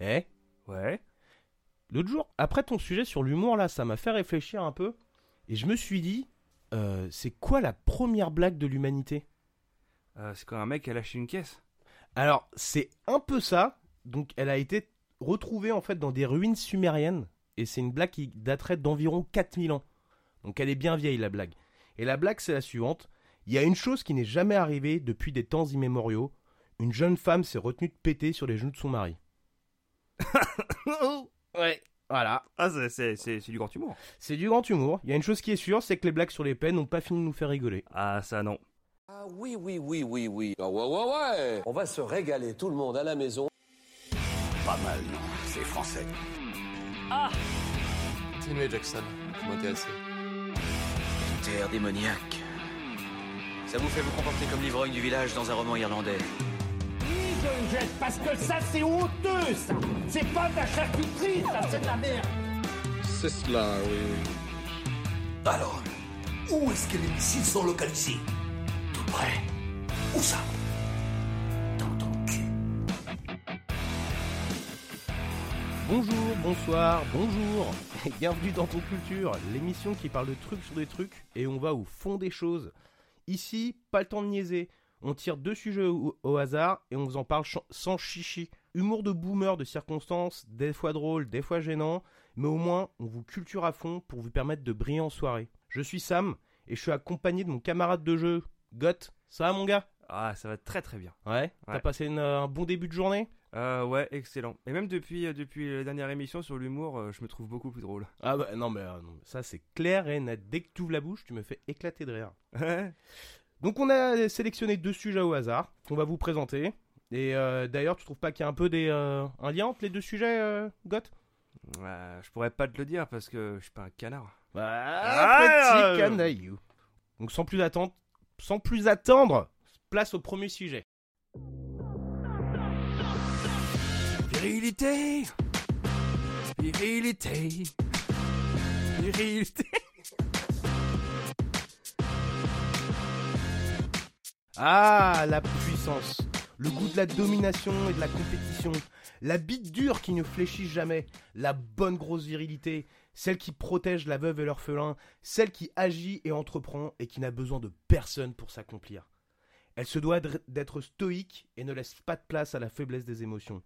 Eh Ouais. L'autre jour, après ton sujet sur l'humour, là, ça m'a fait réfléchir un peu. Et je me suis dit, euh, c'est quoi la première blague de l'humanité? Euh, c'est quand un mec a lâché une caisse. Alors, c'est un peu ça. Donc, elle a été retrouvée en fait dans des ruines sumériennes. Et c'est une blague qui daterait d'environ 4000 ans. Donc, elle est bien vieille, la blague. Et la blague, c'est la suivante. Il y a une chose qui n'est jamais arrivée depuis des temps immémoriaux. Une jeune femme s'est retenue de péter sur les genoux de son mari. ouais, voilà. Ah, c'est- c'est c'est- c'est du grand humour. C'est du grand humour. Il y a une chose qui est sûre, c'est que les blagues sur les peines n'ont pas fini de nous faire rigoler. Ah, ça non. Ah oui, oui, oui, oui, oui. Ah ouais, ouais, ouais. On va se régaler, tout le monde à la maison. Pas mal, non C'est français. Continuez, Jackson. Vous m'intéressez. Terre démoniaque. Ça vous fait vous comporter comme l'ivrogne du village dans un roman irlandais. Parce que ça c'est honteux ça C'est pas de la charcuterie ça, c'est de la merde C'est cela, oui, oui. Alors, où est-ce que les missiles sont localisés? Tout près. Où ça? Dans ton cul. Bonjour, bonsoir, bonjour, et bienvenue dans Ton Culture, l'émission qui parle de trucs sur des trucs et on va au fond des choses. Ici, pas le temps de niaiser, on tire deux sujets au, au hasard et on vous en parle sans chichi. Humour de boomer de circonstances, des fois drôle, des fois gênant, mais au moins on vous culture à fond pour vous permettre de briller en soirée. Je suis Sam et je suis accompagné de mon camarade de jeu, Got. Ça va mon gars? Ah, ça va très très bien. Ouais, t'as passé une- un bon début de journée? Euh, ouais, excellent. Et même depuis, euh, depuis la dernière émission sur l'humour, euh, je me trouve beaucoup plus drôle. Ah bah non mais euh, non, ça c'est clair et net. Dès que tu ouvres la bouche, tu me fais éclater de rire. Donc on a sélectionné deux sujets au hasard qu'on va vous présenter. Et euh, d'ailleurs, tu trouves pas qu'il y a un peu des, euh, un lien entre les deux sujets, euh, Goth Euh, je pourrais pas te le dire parce que je suis pas un canard. Ah, Ah, petit euh. canaillou. Donc sans plus attendre, sans plus attendre, place au premier sujet. Virilité Virilité Virilité Ah, la puissance, le goût de la domination et de la compétition, la bite dure qui ne fléchit jamais, la bonne grosse virilité, celle qui protège la veuve et l'orphelin, celle qui agit et entreprend et qui n'a besoin de personne pour s'accomplir. Elle se doit d'être stoïque et ne laisse pas de place à la faiblesse des émotions.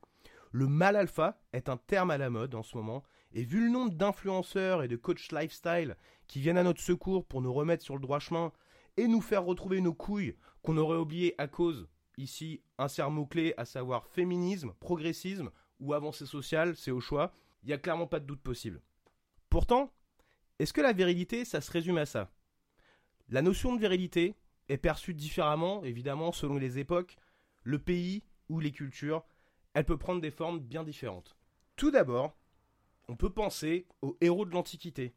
Le mal alpha est un terme à la mode en ce moment, et vu le nombre d'influenceurs et de coachs lifestyle qui viennent à notre secours pour nous remettre sur le droit chemin et nous faire retrouver nos couilles qu'on aurait oubliées à cause, ici, un serre mot-clé, à savoir féminisme, progressisme ou avancée sociale, c'est au choix, il n'y a clairement pas de doute possible. Pourtant, est-ce que la virilité, ça se résume à ça? La notion de virilité est perçue différemment, évidemment, selon les époques, le pays ou les cultures. Elle peut prendre des formes bien différentes. Tout d'abord, on peut penser aux héros de l'Antiquité.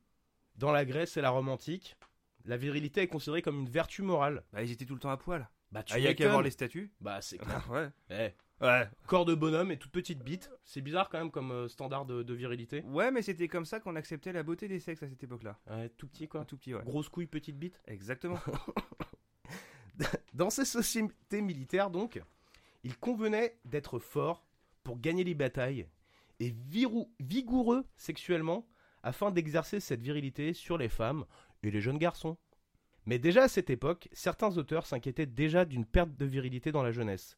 Dans la Grèce et la Rome antique, la virilité est considérée comme une vertu morale. Bah, ils étaient tout le temps à poil. Bah, tu Ah, il y a qu'à voir les statues. Bah, c'est clair. ouais. Eh, Ouais. corps de bonhomme et toute petite bite. C'est bizarre quand même comme euh, standard de, de virilité. Ouais, mais c'était comme ça qu'on acceptait la beauté des sexes à cette époque-là. Ouais, tout petit quoi. Tout petit, ouais. Grosse couille, petite bite. Exactement. Dans ces sociétés militaires, donc, il convenait d'être fort pour gagner les batailles et virou- vigoureux sexuellement afin d'exercer cette virilité sur les femmes et les jeunes garçons. Mais déjà à cette époque, certains auteurs s'inquiétaient déjà d'une perte de virilité dans la jeunesse.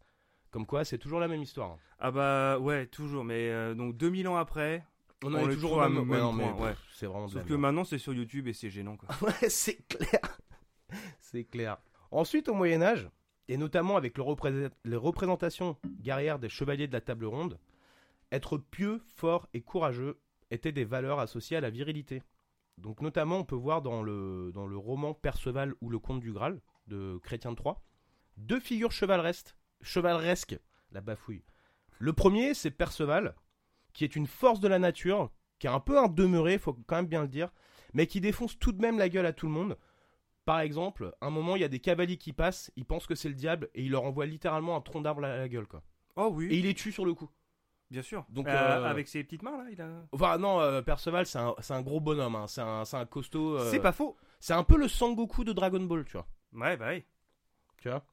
Comme quoi, c'est toujours la même histoire. ah bah, ouais, toujours. Mais euh, donc 2000 ans après, On, On en est toujours à même, même ouais, C'est vraiment sauf que maintenant c'est sur YouTube et c'est gênant quoi. Ouais, c'est clair. c'est clair. Ensuite, au Moyen Âge, et notamment avec le les représentations guerrières des chevaliers de la table ronde, être pieux, fort et courageux étaient des valeurs associées à la virilité. Donc notamment, on peut voir dans le, dans le roman Perceval ou le Comte du Graal de Chrétien de Troyes, deux figures chevaleresques, chevaleresques, la bafouille. Le premier, c'est Perceval, qui est une force de la nature, qui est un peu un demeuré, faut quand même bien le dire, mais qui défonce tout de même la gueule à tout le monde. Par exemple, un moment, il y a des cavaliers qui passent, ils pensent que c'est le diable, et il leur envoie littéralement un tronc d'arbre à la gueule, quoi. Oh oui, Et il les tue sur le coup. Bien sûr. Donc, Euh, euh, avec ses petites mains là, il a. Enfin, non, euh, Perceval, c'est un, c'est un gros bonhomme, hein. c'est un, c'est un costaud. C'est pas faux. C'est un peu le Sangoku de Dragon Ball, tu vois. Ouais, bah oui. Tu vois.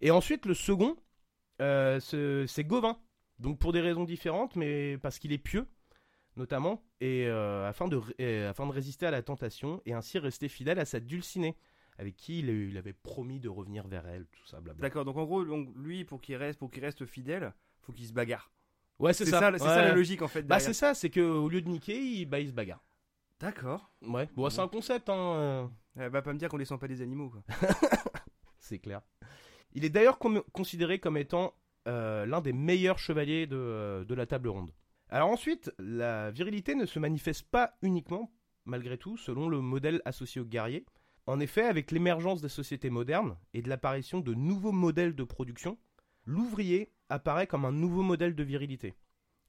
Et ensuite, le second, c'est c'est Gauvin. Donc pour des raisons différentes, mais parce qu'il est pieux, notamment, et euh, afin, de, ré- et afin de résister à la tentation, et ainsi rester fidèle à sa dulcinée, avec qui il, il avait promis de revenir vers elle, tout ça, blabla. D'accord, donc en gros, donc, lui, pour qu'il reste, pour qu'il reste fidèle, faut qu'il se bagarre. Ouais, c'est ça. ça, c'est ça la logique en fait. Bah c'est ça, c'est que au lieu de niquer, il, bah, il se bagarre. D'accord. Ouais, bon, c'est un concept, hein. euh, Elle va pas me dire qu'on descend pas des animaux quoi. c'est clair. Il est d'ailleurs considéré comme étant euh, l'un des meilleurs chevaliers de, euh, de la table ronde. Alors ensuite, la virilité ne se manifeste pas uniquement, malgré tout, selon le modèle associé au guerrier. En effet, avec l'émergence des sociétés modernes et de l'apparition de nouveaux modèles de production, l'ouvrier apparaît comme un nouveau modèle de virilité.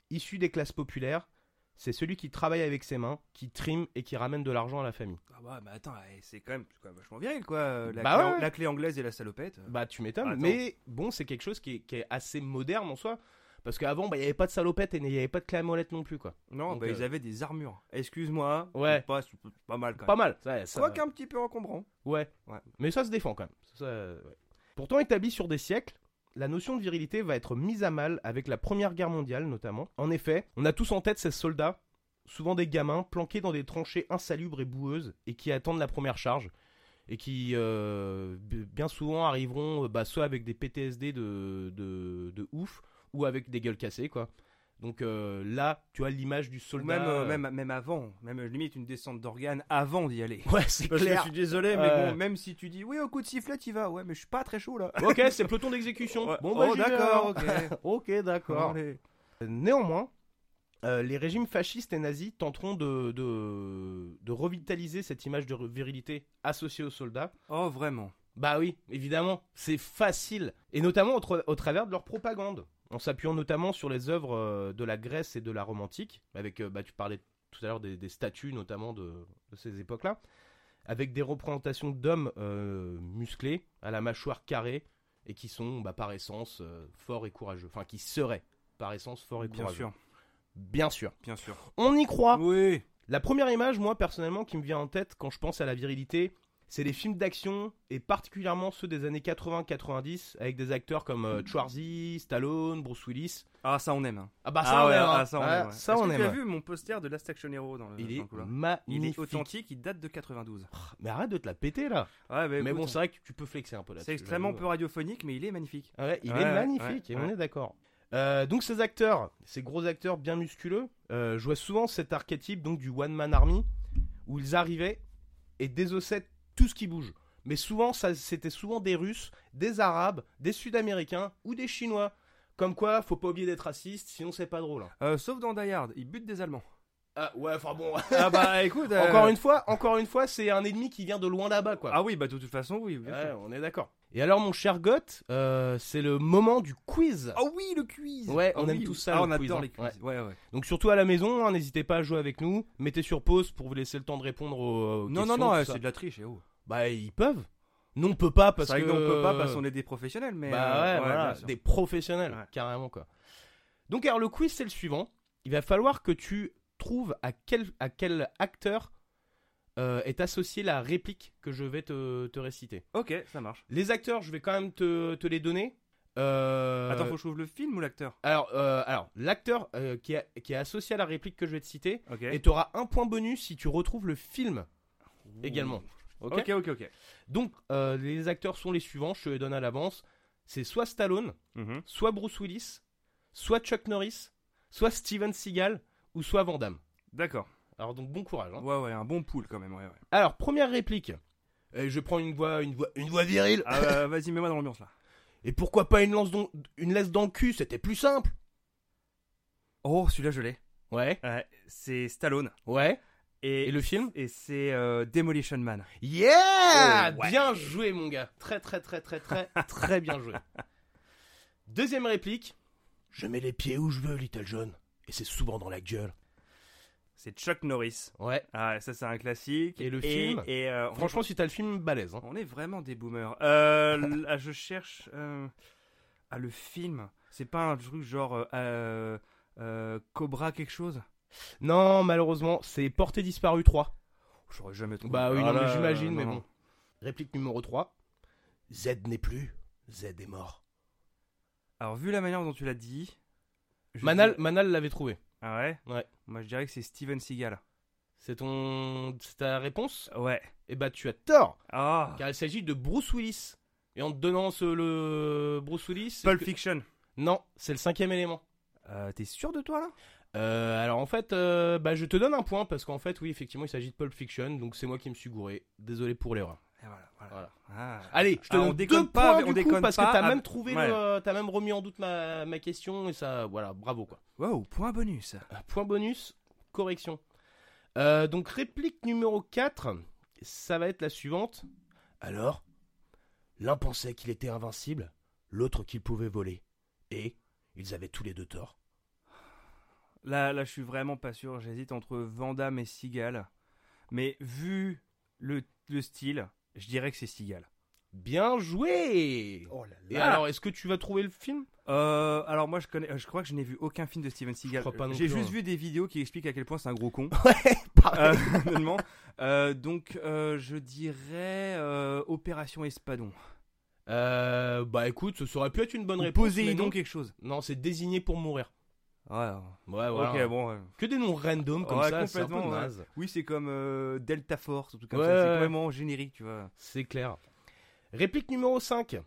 Issu des classes populaires, c'est celui qui travaille avec ses mains, qui trime et qui ramène de l'argent à la famille. Ah bah, mais attends, eh, c'est quand même, c'est quand même vachement viril quoi. euh, La, Bah clé, ouais, ouais. la clé anglaise et la salopette. euh. Bah tu m'étonnes, mais bon c'est quelque chose qui est, qui est assez moderne en soi, parce qu'avant bah, il n'y avait pas de salopette et il n'y avait pas de clé à molette non plus quoi. non, donc, bah, euh, ils avaient des armures. Excuse-moi. Ouais. Pas, pas mal quand Pas même. mal, ouais, ça- Quoi qu'un petit peu encombrant. ouais. Ouais. mais ça se défend quand même. Ça, ouais. Pourtant établi sur des siècles, la notion de virilité va être mise à mal avec la Première Guerre mondiale notamment. En effet, on a tous en tête ces soldats, souvent des gamins, planqués dans des tranchées insalubres et boueuses et qui attendent la première charge. Et qui euh, bien souvent arriveront euh, bah, soit avec des PTSD de ouf ou avec des gueules cassées quoi. Donc euh, là, tu as l'image du soldat. même, euh, euh, même, même avant, même limite une descente d'organes avant d'y aller. Ouais, c'est que je clair. suis désolé, mais bon, même si tu dis oui au coup de sifflet, tu vas, ouais, mais je suis pas très chaud là. ok, c'est peloton d'exécution. Ouais. Bon, bah, oh d'accord, ok. d'accord. Néanmoins, les régimes fascistes et nazis tenteront de, de, de revitaliser cette image de virilité associée aux soldats. Oh vraiment. Bah oui, évidemment, c'est facile. Et notamment au, tra- au travers de leur propagande. En s'appuyant notamment sur les œuvres euh, de la Grèce et de la Rome antique. Avec, euh, bah, tu parlais tout à l'heure des, des statues notamment de, de ces époques-là. Avec des représentations d'hommes euh, musclés, à la mâchoire carrée, et qui sont bah, par essence euh, forts et courageux. Enfin, qui seraient par essence forts et Bien courageux. sûr, Bien sûr. bien sûr. On y croit. Oui. La première image, moi, personnellement, qui me vient en tête quand je pense à la virilité, c'est les films d'action, et particulièrement ceux des années 80-90, avec des acteurs comme euh, Schwarzy, Stallone, Bruce Willis. Ah ça on aime. hein. Ah bah ça, ah on ouais, aime, hein. ah, ça on aime. ouais. ça, Est-ce on que aime. Tu as vu mon poster de Last Action Hero dans le Il est magnifique. Il est authentique, il date de 92. Mais arrête de te la péter, là. Ouais, bah, mais bon, c'est vrai que tu peux flexer un peu là c'est extrêmement peu radiophonique, mais il est magnifique. Ouais, il est magnifique, et on est d'accord. Euh, donc ces acteurs, ces gros acteurs bien musculeux, euh, jouaient souvent cet archétype donc du one man army où ils arrivaient et désossaient tout ce qui bouge. Mais souvent, c'était souvent des Russes, des Arabes, des Sud-Américains ou des Chinois. Comme quoi, faut pas oublier d'être raciste, sinon c'est pas drôle. hein. Euh, sauf dans Die Hard, il bute des Allemands. Ah ouais, enfin bon. ah bah écoute. euh, encore une fois, encore une fois, c'est un ennemi qui vient de loin là-bas, quoi. Ah oui, bah de toute façon, oui. bien Ouais, sûr. on est d'accord. Et alors, mon cher Goth, euh, c'est le moment du quiz. Ah oui, le quiz. Ouais, Ah on aime oui. tous ça, Ah, le on quiz, adore hein. les quiz. Ouais, ouais. Donc surtout à la maison, hein, n'hésitez pas à jouer avec nous. Mettez sur pause pour vous laisser le temps de répondre aux, aux Non, questions. non, non, tout ça. c'est de la triche. eh oh. Bah ils peuvent. Nous on peut pas parce C'est vrai que qu'on peut pas parce qu'on est des professionnels, mais. Bah euh, ouais, voilà, des professionnels, carrément quoi. Donc alors le quiz c'est le suivant. Il va falloir que tu trouves à quel à quel acteur euh, est associée la réplique que je vais te, te réciter. Ok, ça marche. Les acteurs, je vais quand même te, te les donner. Euh, Attends, faut que je trouve le film ou l'acteur? Alors, euh, alors l'acteur euh, qui, est- qui est associé à la réplique que je vais te citer, Ok. et tu auras un point bonus si tu retrouves le film également. Ok. Ok, ok, ok. Donc, euh, les acteurs sont les suivants, je te les donne à l'avance. C'est soit Stallone, Mhm. soit Bruce Willis, soit Chuck Norris, soit Steven Seagal, ou soit Van Damme. D'accord. Alors donc bon courage. hein. Ouais, ouais, un bon pool quand même, ouais, ouais. Alors première réplique. Et je prends une voix, une voix, une voix virile. Ah, euh, vas-y, mets-moi dans l'ambiance là. Et pourquoi pas une lance une laisse dans le cul? C'était plus simple. Oh, celui-là, je l'ai. Ouais, c'est Stallone. ouais. Et, Et le film? Et c'est euh, Demolition Man. Yeah Oh, ouais. Bien joué mon gars. Très très très très très très bien joué. Deuxième réplique. Je mets les pieds où je veux, Little John. Et c'est souvent dans la gueule. C'est Chuck Norris. Ouais. Ah, ça, c'est un classique. Et le film? Et euh, on- Franchement, si t'as le film, balèze. hein. On est vraiment des boomers. Euh, là, je cherche. Euh, ah, le film. C'est pas un truc genre. euh, Cobra quelque chose? Non, malheureusement, c'est Portée disparue 3. J'aurais jamais trouvé. Bah oui, Ah non, j'imagine, mais bon. Réplique numéro 3. Z n'est plus. Z est mort. Alors, vu la manière dont tu l'as dit, Manal l'avait trouvé. Ah ouais? Ouais. Moi, je dirais que c'est Steven Seagal. C'est ton, c'est ta réponse? Ouais. Eh bah tu as tort, Ah. car il s'agit de Bruce Willis. Et en te donnant ce, le Bruce Willis. Pulp que- Fiction. Non, c'est le cinquième élément. Euh, T'es sûr de toi là? Euh, alors en fait, euh, bah, je te donne un point parce qu'en fait, oui, effectivement, il s'agit de Pulp Fiction, donc c'est moi qui me suis gouré. Désolé pour l'erreur. Et voilà, voilà. Voilà. Ah. Allez, je te Ah, on donne déconne deux pas, points on du coup parce pas, que t'as ah, même trouvé, ouais. le- t'as même remis en doute ma, ma question et ça, voilà, bravo quoi. Wow, point bonus. Euh, Point bonus, correction. Euh, donc réplique numéro 4, ça va être la suivante. Alors, l'un pensait qu'il était invincible, l'autre qu'il pouvait voler. Et ils avaient tous les deux tort. Là, là, je suis vraiment pas sûr. J'hésite entre Van Damme et Seagal. Mais vu le, le style, je dirais que c'est Seagal. Bien joué Oh là Et alors, est-ce que tu vas trouver le film? Euh, alors moi je connais, je crois que je n'ai vu aucun film de Steven Seagal. crois pas non J'ai juste hein. vu des vidéos qui expliquent à quel point c'est un gros con. Ouais, pareil. Euh. Euh, donc euh, je dirais euh, Opération Espadon. Euh, bah écoute, ça aurait pu être une bonne réponse. Poséidon non. quelque chose. Non, c'est désigné pour mourir. Ouais. Ouais, voilà. Ok bon. ouais. Que des noms random comme Ouais, ça, c'est un peu complètement, ouais. naze. Oui c'est comme euh, Delta Force ou tout comme Ouais, ça. C'est vraiment générique tu vois. C'est clair. Réplique numéro 5.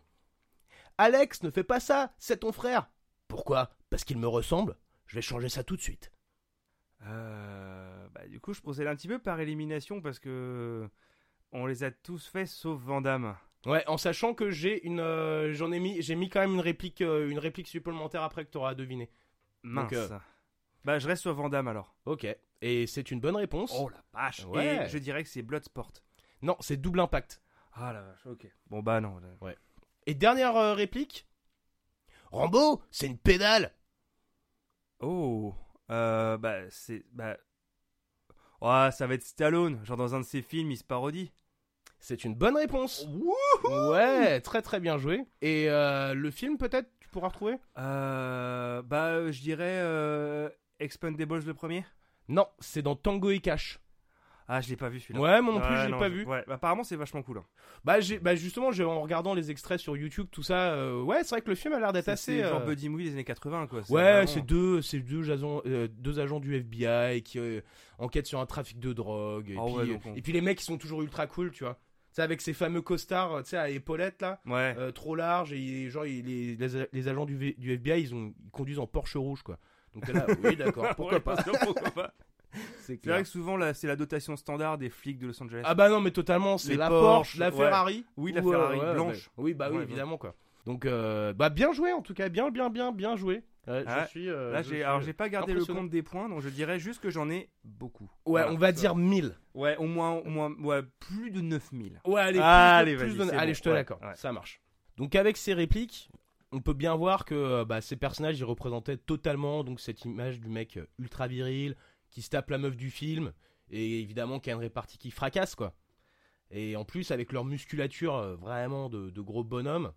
Alex, ne fais pas ça, c'est ton frère. Pourquoi? Parce qu'il me ressemble Je vais changer ça tout de suite. Euh, bah, du coup je procède un petit peu par élimination parce que on les a tous fait sauf Van Damme. Ouais, en sachant que j'ai une, euh, j'en ai mis, j'ai mis quand même une réplique, une réplique supplémentaire après que tu auras deviné. Mince. Donc, euh, Bah je reste sur Van Damme alors. Ok. Et c'est une bonne réponse. Oh la vache. Ouais. Et je dirais que c'est Bloodsport. Non, c'est double impact. Ah la vache, ok. Bon bah non. là. Et dernière euh, réplique. Rambo, c'est une pédale. Oh, euh, bah c'est... Bah... Oh, ça va être Stallone, genre dans un de ses films, il se parodie. C'est une bonne réponse. Ouais, très très bien joué. Et euh, le film peut-être, retrouver Euh, bah je dirais euh, Expendables le premier. Non, c'est dans Tango et Cash. Ah je l'ai pas vu celui-là. Ouais, moi non plus, Ouais, je l'ai non, pas je- vu. Ouais, bah, apparemment c'est vachement cool. hein. Bah, j'ai, bah justement, j'ai, en regardant les extraits sur YouTube, tout ça, euh, ouais, c'est vrai que le film a l'air d'être C'est assez. c'est genre euh, buddy movie des années 80 quoi. Ouais, vraiment- c'est deux, c'est deux agents, euh, deux agents du FBI qui euh, enquêtent sur un trafic de drogue. Et, Ah puis, ouais, donc on- et puis les mecs, ils sont toujours ultra cool, tu vois. Sais, avec ces fameux costards, tu sais, à épaulettes là, Ouais. euh, trop larges, et genre les, agents du, FBI, ils, ont, ils conduisent en Porsche rouge, quoi. Donc t'es là, oui, d'accord, pourquoi Ouais, pas. pourquoi. C'est vrai que souvent là, c'est la dotation standard des flics de Los Angeles. Ah bah non, mais totalement, c'est la Porsche, Porsche, la. Ferrari. Oui, la Ferrari blanche. bah, oui, bah oui, évidemment, quoi. Donc, euh, bah bien joué en tout cas, bien, bien, bien, bien joué. Ouais, Ah, je suis. euh, Là, je j'ai, alors j'ai pas gardé le compte des points, donc je dirais juste que j'en ai beaucoup. Ouais, Voilà, on va ça. dire 1000. Ouais, au moins, au moins, ouais, plus de 9000. Ouais, allez, Ah, plus, allez, de- plus vas-y, de- allez, bon, je te ouais, l'accorde, ouais. ça marche. Donc avec ces répliques, on peut bien voir que euh, bah, ces personnages, ils représentaient totalement donc cette image du mec euh, ultra viril qui se tape la meuf du film et évidemment qui a une répartie qui fracasse quoi. Et en plus avec leur musculature vraiment de, de gros bonhommes,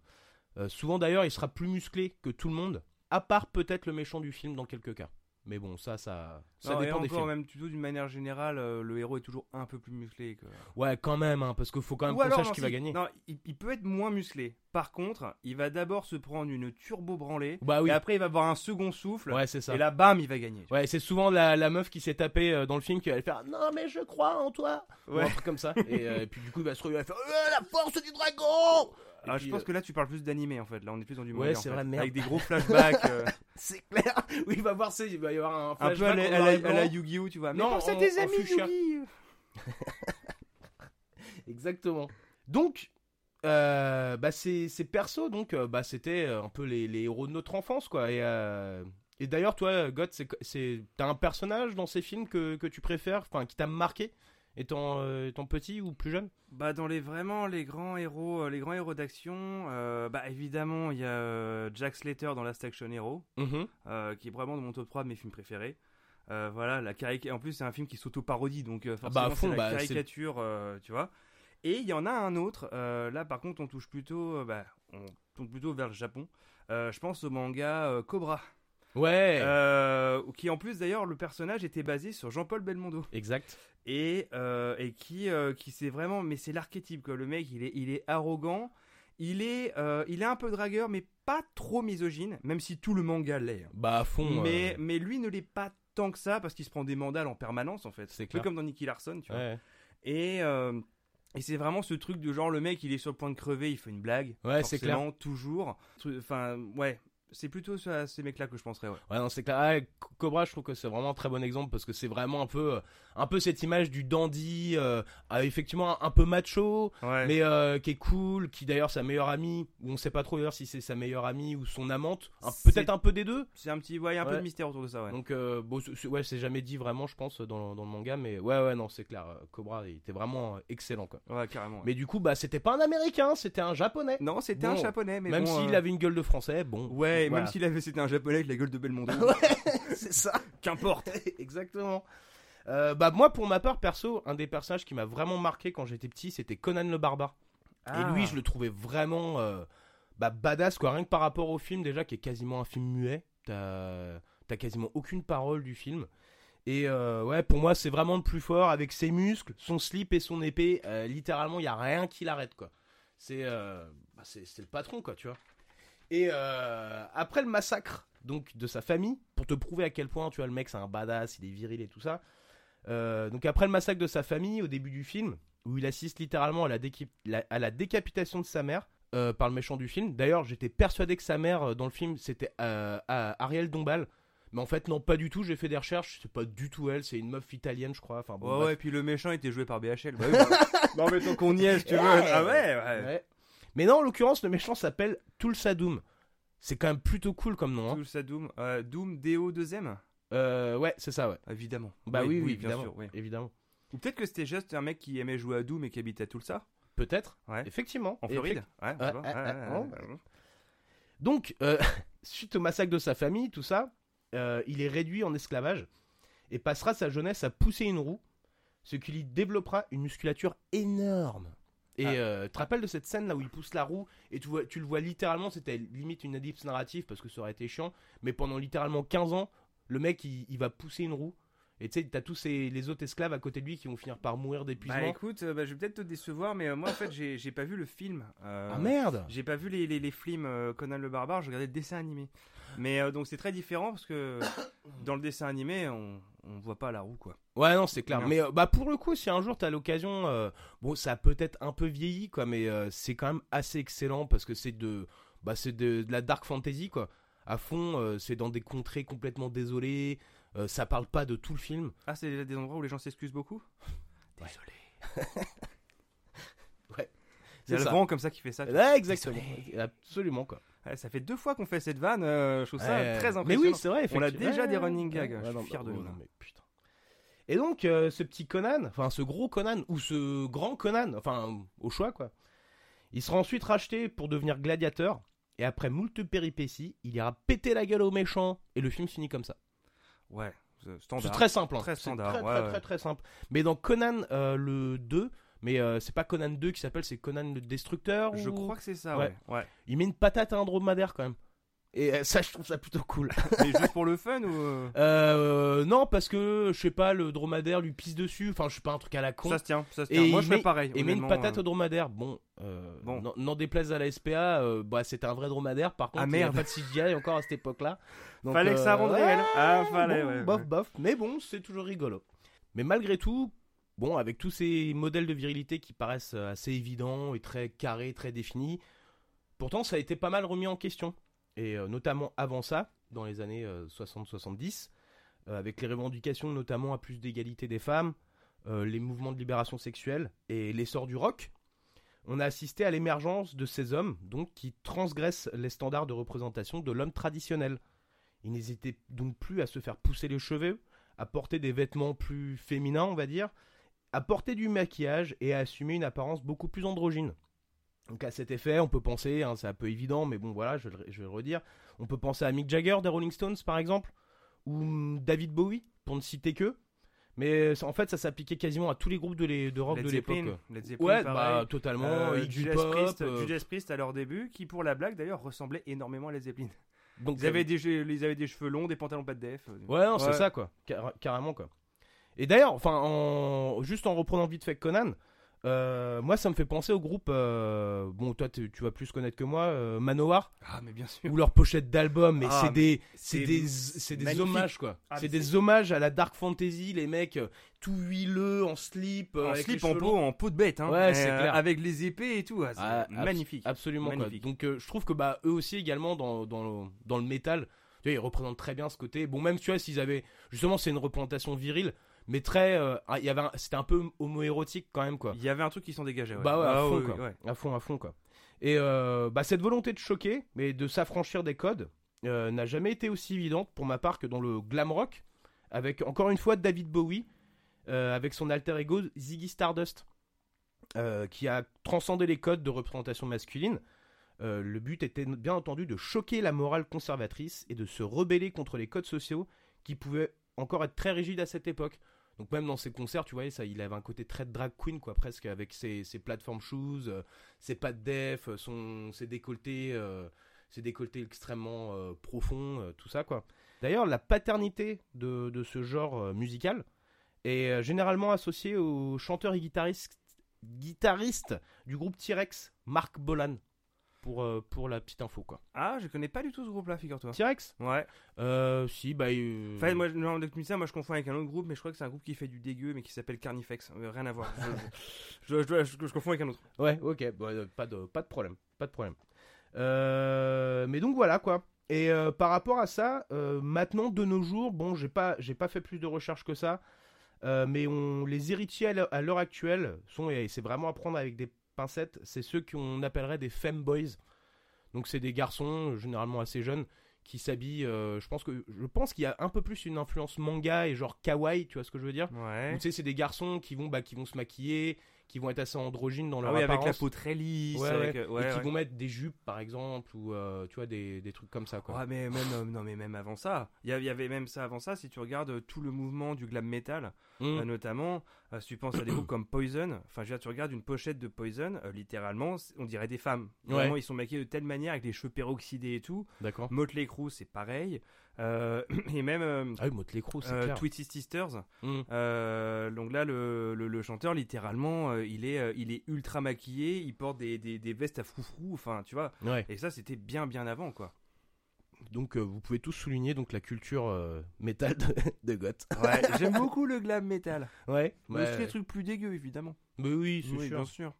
euh, souvent d'ailleurs il sera plus musclé que tout le monde, à part peut-être le méchant du film dans quelques cas. Mais bon, ça, ça, ça Non, et dépend des encore, films. même plutôt d'une manière générale, euh, le héros est toujours un peu plus musclé. Que... Ouais, quand même, hein, parce qu'il faut quand même qu'on sache qui va gagner. Non, il, il peut être moins musclé. Par contre, il va d'abord se prendre une turbo branlée. Bah oui, Et après, il va avoir un second souffle. ouais, c'est ça. Et là, bam, il va gagner. Ouais, c'est souvent la, la meuf qui s'est tapée euh, dans le film qui va faire Non, mais je crois en toi Ou Ouais. un truc comme ça. Et, euh, et puis du coup, il va se réveiller, il va faire Euh, La force du dragon Et Ah, puis, je pense euh, que là, tu parles plus d'animé en fait. Là, on est plus dans du Ouais, manga, en c'est vrai, merde. Avec des gros flashbacks. euh, C'est clair Oui, il va voir ça, il va y avoir un un peu à flashback la, à à. Yu-Gi-Oh! Tu vois. Non, c'est des amis! Exactement. Donc, euh, bah, ces, ces persos, donc, bah, c'était un peu les, les héros de notre enfance, quoi. Et, euh, et d'ailleurs, toi, God, c'est, c'est, t'as un personnage dans ces films que, que tu préfères, enfin, qui t'a marqué, étant, euh, étant petit ou plus jeune? Bah dans les vraiment les grands héros, euh, les grands héros d'action, euh, bah évidemment il y a euh, Jack Slater dans Last Action Hero, Mhm. euh, qui est vraiment dans mon top 3 de mes films préférés. Euh, voilà, la carica- En plus c'est un film qui s'auto-parodie, donc euh, Ah forcément bah, à fond, c'est la bah, caricature, euh, tu vois. Et il y en a un autre. euh, là par contre on touche plutôt, euh, bah, on tourne plutôt vers le Japon. Euh, je pense au manga euh, Cobra, Ouais, euh, qui en plus d'ailleurs le personnage était basé sur Jean-Paul Belmondo exact. Et, euh, et qui, euh, qui c'est vraiment, mais c'est l'archétype quoi. Le mec, il est, il est arrogant, il est, euh, il est un peu dragueur, mais pas trop misogyne, même si tout le manga l'est. hein. Bah à fond. Mais, euh, mais lui ne l'est pas tant que ça parce qu'il se prend des mandales en permanence en fait. C'est Un peu clair. comme dans Nicky Larson, tu vois. ouais. Et, et c'est vraiment ce truc de genre le mec il est sur le point de crever, il fait une blague. Ouais, c'est clair. toujours. Enfin, ouais. C'est plutôt à ces mecs-là que je penserais, ouais. Ouais, non, c'est clair. Ah, Co- Cobra, je trouve que c'est vraiment un très bon exemple parce que c'est vraiment un peu, un peu cette image du dandy, euh, ah, effectivement un peu macho, Ouais. mais euh, qui est cool, qui d'ailleurs sa meilleure amie, ou on sait pas trop d'ailleurs si c'est sa meilleure amie ou son amante, peut-être un peu des deux. C'est un petit, ouais, il y a un peu Ouais. de mystère autour de ça, ouais. Donc euh, bon, ouais, c'est jamais dit vraiment, je pense, dans, dans le manga, mais ouais, ouais, non, c'est clair. euh, Cobra, il était vraiment euh, excellent, quoi. Ouais, carrément. ouais. Mais du coup, bah, c'était pas un américain, c'était un japonais. Non, c'était Bon, un japonais, mais même bon, s'il euh, avait une gueule de français, bon. Ouais, voilà. même s'il avait, c'était un japonais avec la gueule de Belmondo. c'est ça. Qu'importe. Exactement. Euh, bah moi pour ma part perso un des personnages qui m'a vraiment marqué quand j'étais petit c'était Conan le barbare. Ah. et lui je le trouvais vraiment euh, bah, badass quoi. Rien que par rapport au film déjà qui est quasiment un film muet. T'as t'as quasiment aucune parole du film. Et euh, ouais pour moi c'est vraiment le plus fort avec ses muscles son slip et son épée. Littéralement il y a rien qui l'arrête quoi. C'est bah, le patron quoi tu vois. Et après le massacre donc de sa famille, pour te prouver à quel point tu vois le mec c'est un badass, il est viril et tout ça. Euh, donc après le massacre de sa famille au début du film, où il assiste littéralement à la, déki- la- à la décapitation de sa mère euh, par le méchant du film. D'ailleurs j'étais persuadé que sa mère euh, dans le film c'était euh, Ariel Dombal. Mais en fait non pas du tout, j'ai fait des recherches, c'est pas du tout elle, c'est une meuf italienne je crois. Enfin, bon, Ouais, ouais, puis le méchant était joué par BHL. Bah oui, bah- non, mais tant qu'on y est, si tu veux. Ah ouais, ouais. Ouais. Mais non en l'occurrence le méchant s'appelle Tulsadoum. C'est quand même plutôt cool comme nom. hein. Tout ça Doom. Euh, Doom DO 2M Euh, ouais c'est ça ouais. Évidemment. Bah oui, oui, bien évidemment. sûr. oui. évidemment. Ou peut-être que c'était juste un mec qui aimait jouer à Doom et qui habitait à Tulsa. Peut-être. Ouais. Effectivement. En Floride. Ouais, Donc, euh, suite au massacre de sa famille, tout ça, euh, il est réduit en esclavage et passera sa jeunesse à pousser une roue, ce qui lui développera une musculature énorme. Et Ah. euh, tu te rappelles de cette scène là où il pousse la roue et tu, vois, tu le vois littéralement, c'était limite une ellipse narrative parce que ça aurait été chiant, mais pendant littéralement 15 ans, le mec il, il va pousser une roue. Et tu sais, t'as tous ces, les autres esclaves à côté de lui qui vont finir par mourir d'épuisement. Bah écoute, euh, bah, je vais peut-être te décevoir, mais euh, moi en fait j'ai j'ai pas vu le film. Euh, ah merde J'ai pas vu les, les, les films Conan le Barbare, je regardais le dessin animé. Mais donc c'est très différent parce que dans le dessin animé, on, on voit pas la roue quoi. Ouais, non, c'est clair. Non. Mais euh, bah pour le coup, si un jour t'as l'occasion, euh, bon, ça a peut-être un peu vieilli, quoi, mais euh, c'est quand même assez excellent parce que c'est de, bah, c'est de, de la dark fantasy, quoi. À fond, euh, c'est dans des contrées complètement désolées. euh, ça parle pas de tout le film. Ah, c'est des endroits où les gens s'excusent beaucoup Désolé. ouais. C'est le grand comme ça qui fait ça. Ouais, exactement. Absolument, quoi. Ouais, ça fait deux fois qu'on fait cette vanne, euh, je trouve ça très Mais impressionnant. oui, c'est vrai. On a déjà des running gags, ouais, je suis non, fier de nous. non, mais putain. Et donc, euh, ce petit Conan, enfin ce gros Conan, ou ce grand Conan, enfin au choix quoi, il sera ensuite racheté pour devenir gladiateur, et après moult péripéties, il ira péter la gueule aux méchants, et le film finit comme ça. Ouais, c'est très simple. hein. Très standard, Très, ouais, très, ouais. très, très simple. Mais dans Conan euh, le 2, mais euh, c'est pas Conan 2 qui s'appelle, c'est Conan le Destructeur. Je ou- crois que c'est ça, ouais. ouais. Il met une patate à un dromadaire quand même. Et euh, ça, je trouve ça plutôt cool. Mais juste pour le fun ou. euh, Euh, non, parce que, je sais pas, le dromadaire lui pisse dessus. Enfin, je sais pas, un truc à la con. Ça se tient, ça se Et tient. Moi il je met- fais pareil. et met une patate euh. au dromadaire. Bon, euh, Bon. n'en- déplaise à la SPA, bah, c'était un vrai dromadaire. Par contre, Ah, il y avait merde. pas de CGI encore à cette époque-là. Fallait que ça rende réel. Ah, fallait, bon, ouais, Bof, ouais. bof. Mais bon, c'est toujours rigolo. Mais malgré tout, bon, avec tous ces modèles de virilité qui paraissent assez évidents et très carrés, très définis, pourtant, ça a été pas mal remis en question. Et euh, notamment avant ça, dans les années euh, 60-70, euh, avec les revendications notamment à plus d'égalité des femmes, euh, les mouvements de libération sexuelle et l'essor du rock, on a assisté à l'émergence de ces hommes donc qui transgressent les standards de représentation de l'homme traditionnel. Ils n'hésitaient donc plus à se faire pousser les cheveux, à porter des vêtements plus féminins, on va dire, à porter du maquillage et à assumer une apparence beaucoup plus androgyne. Donc à cet effet, on peut penser, hein, c'est un peu évident, mais bon voilà, je, vais le- je vais le redire, on peut penser à Mick Jagger des Rolling Stones par exemple, ou hum, David Bowie, pour ne citer que. Mais en fait, ça s'appliquait quasiment à tous les groupes de, les- de rock Led de l'époque. Ouais, pareil. bah totalement. Euh, Judas, Pop, Priest, euh, Judas Priest à leur début, qui pour la blague d'ailleurs ressemblait énormément à Led Zeppelin. donc Ils avaient, des, ils avaient des cheveux longs, des pantalons pas de def. euh, Ouais, c'est ça, quoi. Car- carrément, quoi. Et d'ailleurs, enfin, en... juste en reprenant vite fait Conan, Euh, moi, ça me fait penser au groupe. euh, bon, toi, tu vas plus connaître que moi, euh, Manowar, Ah, mais bien sûr. ou leur pochette d'album, mais Ah, c'est des, c'est des, c'est des magnifique. hommages quoi. Ah, c'est des hommages à la dark fantasy, les mecs euh, tout huileux en slip, En avec slip, en peau, en peau de bête, hein. Ouais, Et, c'est clair. Avec les épées et tout. ah, Ah, magnifique. Absolument quoi. Magnifique. Donc je trouve que bah eux aussi également dans, dans, le- dans le métal, tu vois, ils représentent très bien ce côté. Bon même tu vois s'ils avaient justement c'est une représentation virile, mais très euh, ah, il y avait c'était un peu homoérotique quand même quoi. Il y avait un truc qui s'en dégageait. Ouais. Bah ouais, à Ah, fond oui, quoi. oui, ouais. À fond à fond quoi. Et euh, bah cette volonté de choquer mais de s'affranchir des codes euh, n'a jamais été aussi évidente pour ma part que dans le glam rock avec encore une fois David Bowie avec son alter ego Ziggy Stardust qui a transcendé les codes de représentation masculine. Le but était bien entendu de choquer la morale conservatrice et de se rebeller contre les codes sociaux qui pouvaient encore être très rigides à cette époque. Donc même dans ses concerts, tu voyais ça, il avait un côté très drag queen quoi, presque avec ses, platform shoes, euh, ses pas de def, euh, son, ses décolletés, euh, ses décolletés extrêmement profonds, tout ça quoi. D'ailleurs, la paternité de, ce genre musical est généralement associée au chanteur et guitariste, guitariste du groupe T-Rex, Mark Bolan, pour, euh, pour la petite info quoi. Ah, je connais pas du tout ce groupe-là, figure-toi. T-Rex Ouais. euh, Si, bah. euh, Enfin, moi, non, ça, moi je confonds avec un autre groupe, mais je crois que c'est un groupe qui fait du dégueu, mais qui s'appelle Carnifex. Euh, rien à voir. Je, je, je- je- confonds avec un autre. Ouais, ok, bon, euh, pas, de, pas de problème, pas de problème. Mais donc voilà quoi. Et par rapport à ça, maintenant de nos jours, bon, j'ai pas, j'ai pas fait plus de recherches que ça, mais on, les héritiers à l'heure- à l'heure actuelle sont, et c'est vraiment à prendre avec des c'est ceux qu'on appellerait des femboys. Donc c'est des garçons, euh, généralement assez jeunes, qui s'habillent. euh, je pense que, je pense qu'il y a un peu plus une influence manga et genre kawaii, tu vois ce que je veux dire? Ouais. Où, Tu sais, c'est des garçons qui vont, bah, qui vont se maquiller, qui vont être assez androgynes dans leur Ah oui, avec la peau très lisse. Ouais, avec, ouais. euh, ouais, et qui vont mettre des jupes par exemple ou euh, tu vois des, des trucs comme ça quoi. Ouais, mais même, euh, non, mais même avant ça, il y, avait même ça avant ça. Si tu regardes tout le mouvement du glam metal, Mm. euh, notamment, si tu penses à des groupes comme Poison, enfin, je veux dire, tu regardes une pochette de Poison, littéralement, on dirait des femmes. Vraiment, ils sont maquillés de telle manière avec les cheveux peroxydés et tout. D'accord. Motley Crue, c'est pareil. Euh, et même euh, Ah oui, Motley Crue, c'est euh. Twisted Sisters. Mm. Euh, donc là, le, le, le chanteur, littéralement, euh, il, est, il est ultra maquillé, il porte des, des, des vestes à froufrou, enfin, tu vois. Ouais. Et ça, c'était bien, bien avant, quoi. Donc vous pouvez tous souligner donc la culture métal de, de goth. Ouais, j'aime beaucoup le glam metal. Ouais. Mais aussi les trucs plus dégueux, évidemment. Mais oui, c'est Oui, sûr. bien sûr.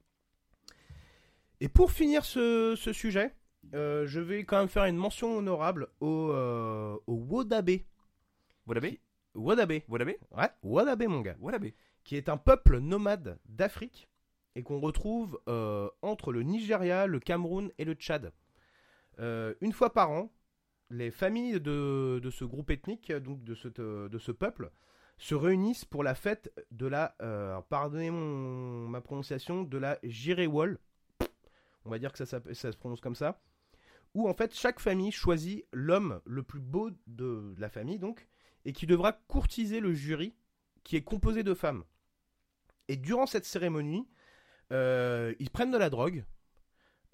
Et pour finir ce, ce sujet, euh, je vais quand même faire une mention honorable au, euh, au Wodabé. Wadabé Wodabé. Wadabé Ouais, Wodabé mon gars. Wadabé. qui est un peuple nomade d'Afrique et qu'on retrouve euh, entre le Nigeria, le Cameroun et le Tchad. Euh, une fois par an, les familles de, de ce groupe ethnique, donc de ce, de ce peuple, se réunissent pour la fête de la, pardonnez mon, ma prononciation, de la Jirewol. On va dire que ça se prononce comme ça. Où en fait chaque famille choisit l'homme le plus beau de la famille donc, et qui devra courtiser le jury qui est composé de femmes. Et durant cette cérémonie, euh, ils prennent de la drogue,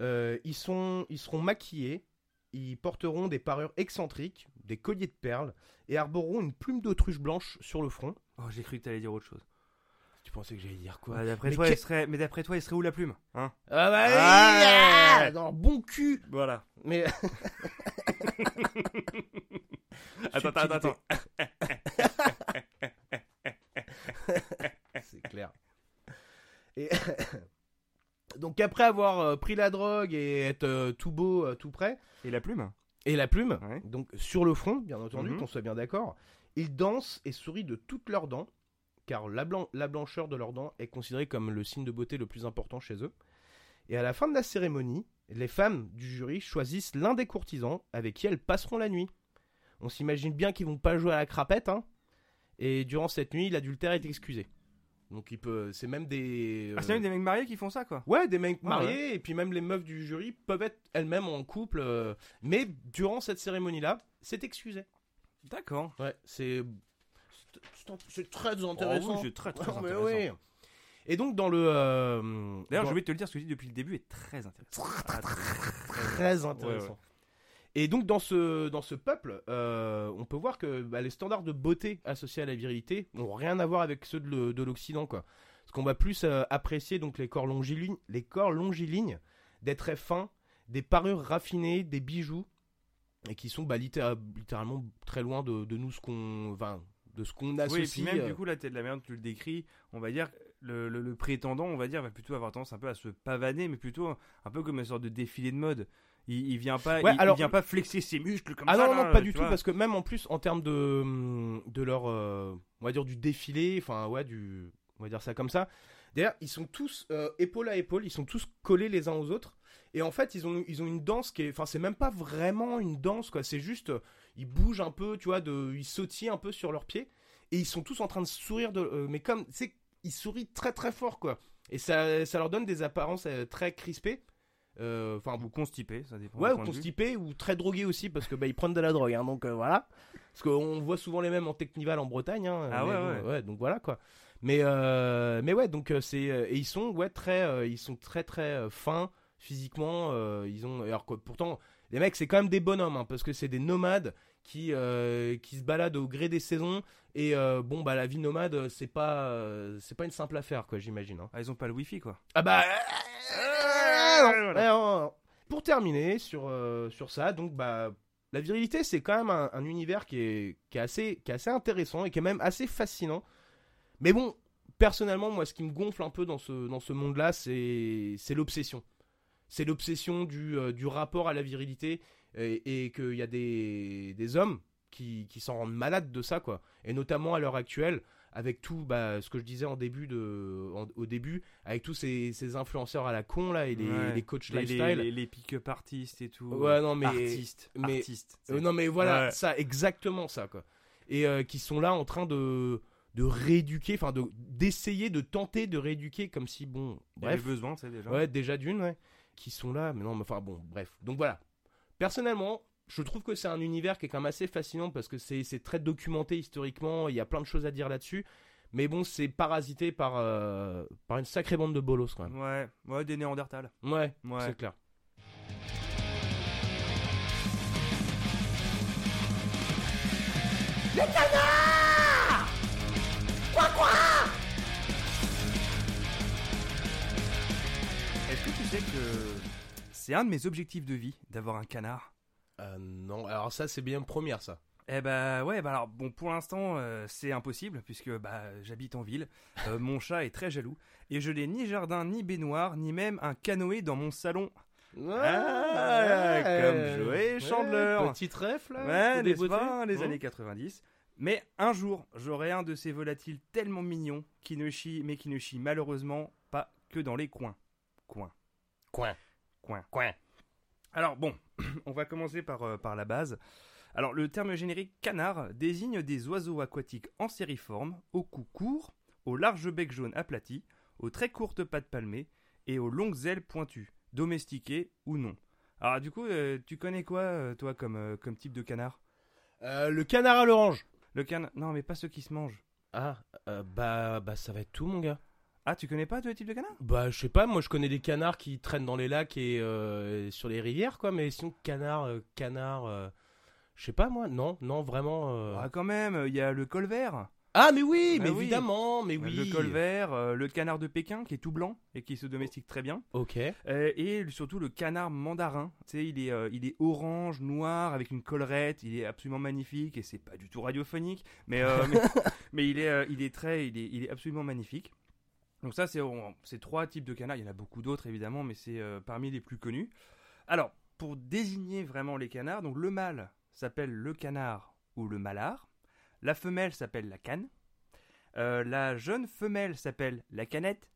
euh, ils, sont, ils seront maquillés, ils porteront des parures excentriques, des colliers de perles, et arboreront une plume d'autruche blanche sur le front. Oh, j'ai cru que t'allais dire autre chose. Tu pensais que j'allais dire quoi? Ouais, d'après Mais toi, que- il serait... Mais d'après toi, il serait où la plume hein? Ah bah Ah, bon cul Voilà. Mais Attends, attends, attends. c'est clair. Et donc après avoir euh, pris la drogue et être euh, tout beau, euh, tout prêt, Et la plume et la plume, Ouais. donc sur le front, bien entendu, Mhm. qu'on soit bien d'accord, ils dansent et sourient de toutes leurs dents, car la, blan- la blancheur de leurs dents est considérée comme le signe de beauté le plus important chez eux. Et à la fin de la cérémonie, les femmes du jury choisissent l'un des courtisans avec qui elles passeront la nuit. On s'imagine bien qu'ils vont pas jouer à la crapette, hein. Et durant cette nuit, l'adultère est excusé. Donc il peut, c'est même des. Ah, c'est même des mecs mariés qui font ça, quoi. Ouais, des mecs Ah, mariés, et puis même les meufs du jury peuvent être elles-mêmes en couple, euh, mais durant cette cérémonie-là, c'est excusé. D'accord. Ouais, c'est. très intéressant. Oh oui, c'est très, très Ouais, mais intéressant. oui. Et donc, dans le. euh, D'ailleurs, dans- je vais te le dire, ce que je dis depuis le début est très intéressant. Ah, Très intéressant. Ouais, ouais. Et donc, dans ce, dans ce peuple, euh, on peut voir que bah, les standards de beauté associés à la virilité n'ont rien à voir avec ceux de l'Occident, quoi. Parce qu'on va plus euh, apprécier donc les corps longilignes, les corps longilignes, des traits fins, des parures raffinées, des bijoux, et qui sont bah, littéra- littéralement très loin de, de nous ce qu'on, enfin, de ce qu'on Oui, et associe. puis même euh, du coup, la tête de la merde, tu le décris, on va dire, le, le- le prétendant, on va dire, va plutôt avoir tendance un peu à se pavaner, mais plutôt un peu comme une sorte de défilé de mode. Il, il vient pas, Ouais, il, vient pas flexer ses muscles comme Ah ça. non, non, là, pas du tout, vois. parce que même en plus, en termes de, hum, de leur, euh, on va dire, du défilé, enfin, ouais, du, on va dire ça comme ça. D'ailleurs, ils sont tous euh, épaule à épaule, ils sont tous collés les uns aux autres. Et en fait, ils ont, ils ont une danse qui est, enfin, c'est même pas vraiment une danse, quoi. C'est juste, euh, ils bougent un peu, tu vois, de, ils sautillent un peu sur leurs pieds. Et ils sont tous en train de sourire, de, euh, mais comme, sais, ils sourient très très fort, quoi. Et ça, ça leur donne des apparences euh, très crispées. Euh, Enfin, Ou constipé, ça dépend. Ouais, ou constipés ou très drogués aussi parce que bah, ils prennent de la drogue, hein, donc euh, voilà. Parce qu'on voit souvent les mêmes en Technival en Bretagne. Hein, Ah ouais, bon, ouais. donc voilà quoi. Mais euh, mais ouais, donc euh, c'est euh, et ils sont ouais très euh, ils sont très très euh, fins physiquement. euh, ils ont alors que pourtant les mecs c'est quand même des bonhommes hein, parce que c'est des nomades qui euh, qui se baladent au gré des saisons et euh, bon bah la vie nomade c'est pas euh, c'est pas une simple affaire quoi j'imagine. hein. Ah, ils ont pas le wifi quoi. Ah bah. Non. Pour terminer sur, sur ça, donc bah. La virilité, c'est quand même un, un univers qui est, qui, est assez, qui est assez intéressant et qui est même assez fascinant. Mais bon, personnellement, moi, ce qui me gonfle un peu dans ce, dans ce monde-là, c'est c'est l'obsession. C'est l'obsession du, euh, du rapport à la virilité et, et qu'il y a des, des hommes qui, qui s'en rendent malades de ça, quoi. Et notamment à l'heure actuelle, avec tout bah, ce que je disais en début de, en- au début, avec tous ces, ces influenceurs à la con, là, et les, Ouais. les coachs Les, lifestyle. les, les pick-up artistes et tout. Ouais, non, mais- Artistes. mais- artistes. Euh, non mais voilà, Ouais. ça, exactement ça quoi. Et euh, qui sont là en train de de rééduquer, enfin de d'essayer de tenter de rééduquer comme si bon, Il y avait bref, besoin, sais, déjà. ouais déjà d'une, ouais, qui sont là, mais non, mais enfin bon, bref. Donc voilà. Personnellement, je trouve que c'est un univers qui est quand même assez fascinant parce que c'est c'est très documenté historiquement, il y a plein de choses à dire là-dessus. Mais bon, c'est parasité par euh, par une sacrée bande de bolos quand même. Ouais, ouais, des Néandertals. Ouais, Ouais. c'est clair. Est-ce que tu sais que c'est un de mes objectifs de vie d'avoir un canard Euh, non, alors ça c'est bien première ça. Eh bah ouais, bah alors bon pour l'instant euh, c'est impossible puisque bah j'habite en ville. Euh, mon chat est très jaloux et je n'ai ni jardin ni baignoire ni même un canoë dans mon salon. Ah, comme Joey Chandler. Petit trèfle là. Ouais, pas, les Hein années 90. Mais un jour, j'aurai un de ces volatiles tellement mignons qui ne chie, mais qui ne chie malheureusement pas que dans les coins. Coins. Coin. Coin. Coin. Alors bon, on va commencer par, euh, par la base. Alors le terme générique canard désigne des oiseaux aquatiques en sériforme, au cou court, au large bec jaune aplati, aux très courtes pattes palmées et aux longues ailes pointues, domestiquées ou non. Alors du coup, euh, tu connais quoi euh, toi comme, comme type de canard? Le canard à l'orange. Le canard Non mais pas ceux qui se mangent. Ah, bah, bah ça va être tout mon gars. Ah tu connais pas tous les types de canards? Bah je sais pas, moi je connais des canards qui traînent dans les lacs et euh, sur les rivières quoi, mais sinon canard, euh, canard, euh, je sais pas moi, non, non vraiment. euh. Ah quand même, il y a le colvert. Ah mais oui, Ah mais oui. évidemment, mais oui. Le colvert, euh, le canard de Pékin qui est tout blanc et qui se domestique très bien. Ok. Euh, et surtout le canard mandarin. Tu sais, il est, euh, il est orange, noir, avec une collerette. Il est absolument magnifique et c'est pas du tout radiophonique, mais, euh, mais, mais il est, euh, il est très, il est, il est absolument magnifique. Donc ça, c'est trois types de canards. Il y en a beaucoup d'autres évidemment, mais c'est euh, parmi les plus connus. Alors, pour désigner vraiment les canards, donc le mâle s'appelle le canard ou le malard. La femelle s'appelle la canne. Euh, la jeune femelle s'appelle la canette.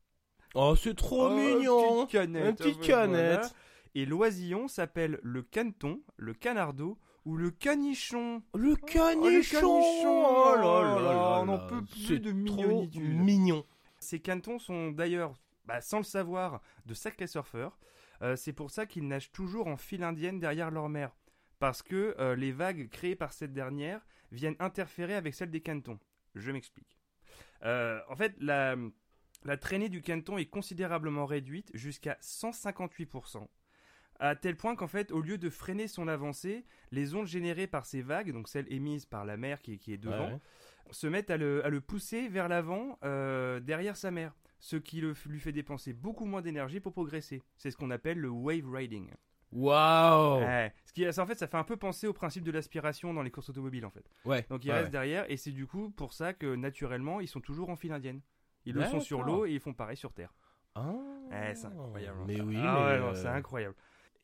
Oh c'est trop Oh, mignon. petite canette, Une petite voilà. canette. Et l'oisillon s'appelle le caneton, le canardeau ou le canichon. Le canichon. Oh, le canichon. Oh là là là on n'en là. peut plus C'est de trop mignonitude. Mignon. Ces canetons sont d'ailleurs, bah, sans le savoir, de sacrés surfeurs. Euh, c'est pour ça qu'ils nagent toujours en file indienne derrière leur mère. Parce que euh, les vagues créées par cette dernière viennent interférer avec celles des canetons. Je m'explique. Euh, en fait, la, traînée du caneton est considérablement réduite jusqu'à 158%. À tel point qu'en fait, au lieu de freiner son avancée, les ondes générées par ces vagues, donc celles émises par la mer qui, qui est devant. Se mettent à le, à le pousser vers l'avant euh, derrière sa mère, ce qui le- lui fait dépenser beaucoup moins d'énergie pour progresser. C'est ce qu'on appelle le wave riding. Waouh Ouais. Ce qui, ça, en fait, ça fait un peu penser au principe de l'aspiration dans les courses automobiles, en fait. Ouais. Donc ils ouais, restent ouais. derrière, et c'est du coup pour ça que naturellement, ils sont toujours en file indienne. Ils le sont sur l'eau et ils font pareil sur Terre. Ah. Ouais, c'est incroyable. Mais oui, Ah euh, c'est incroyable.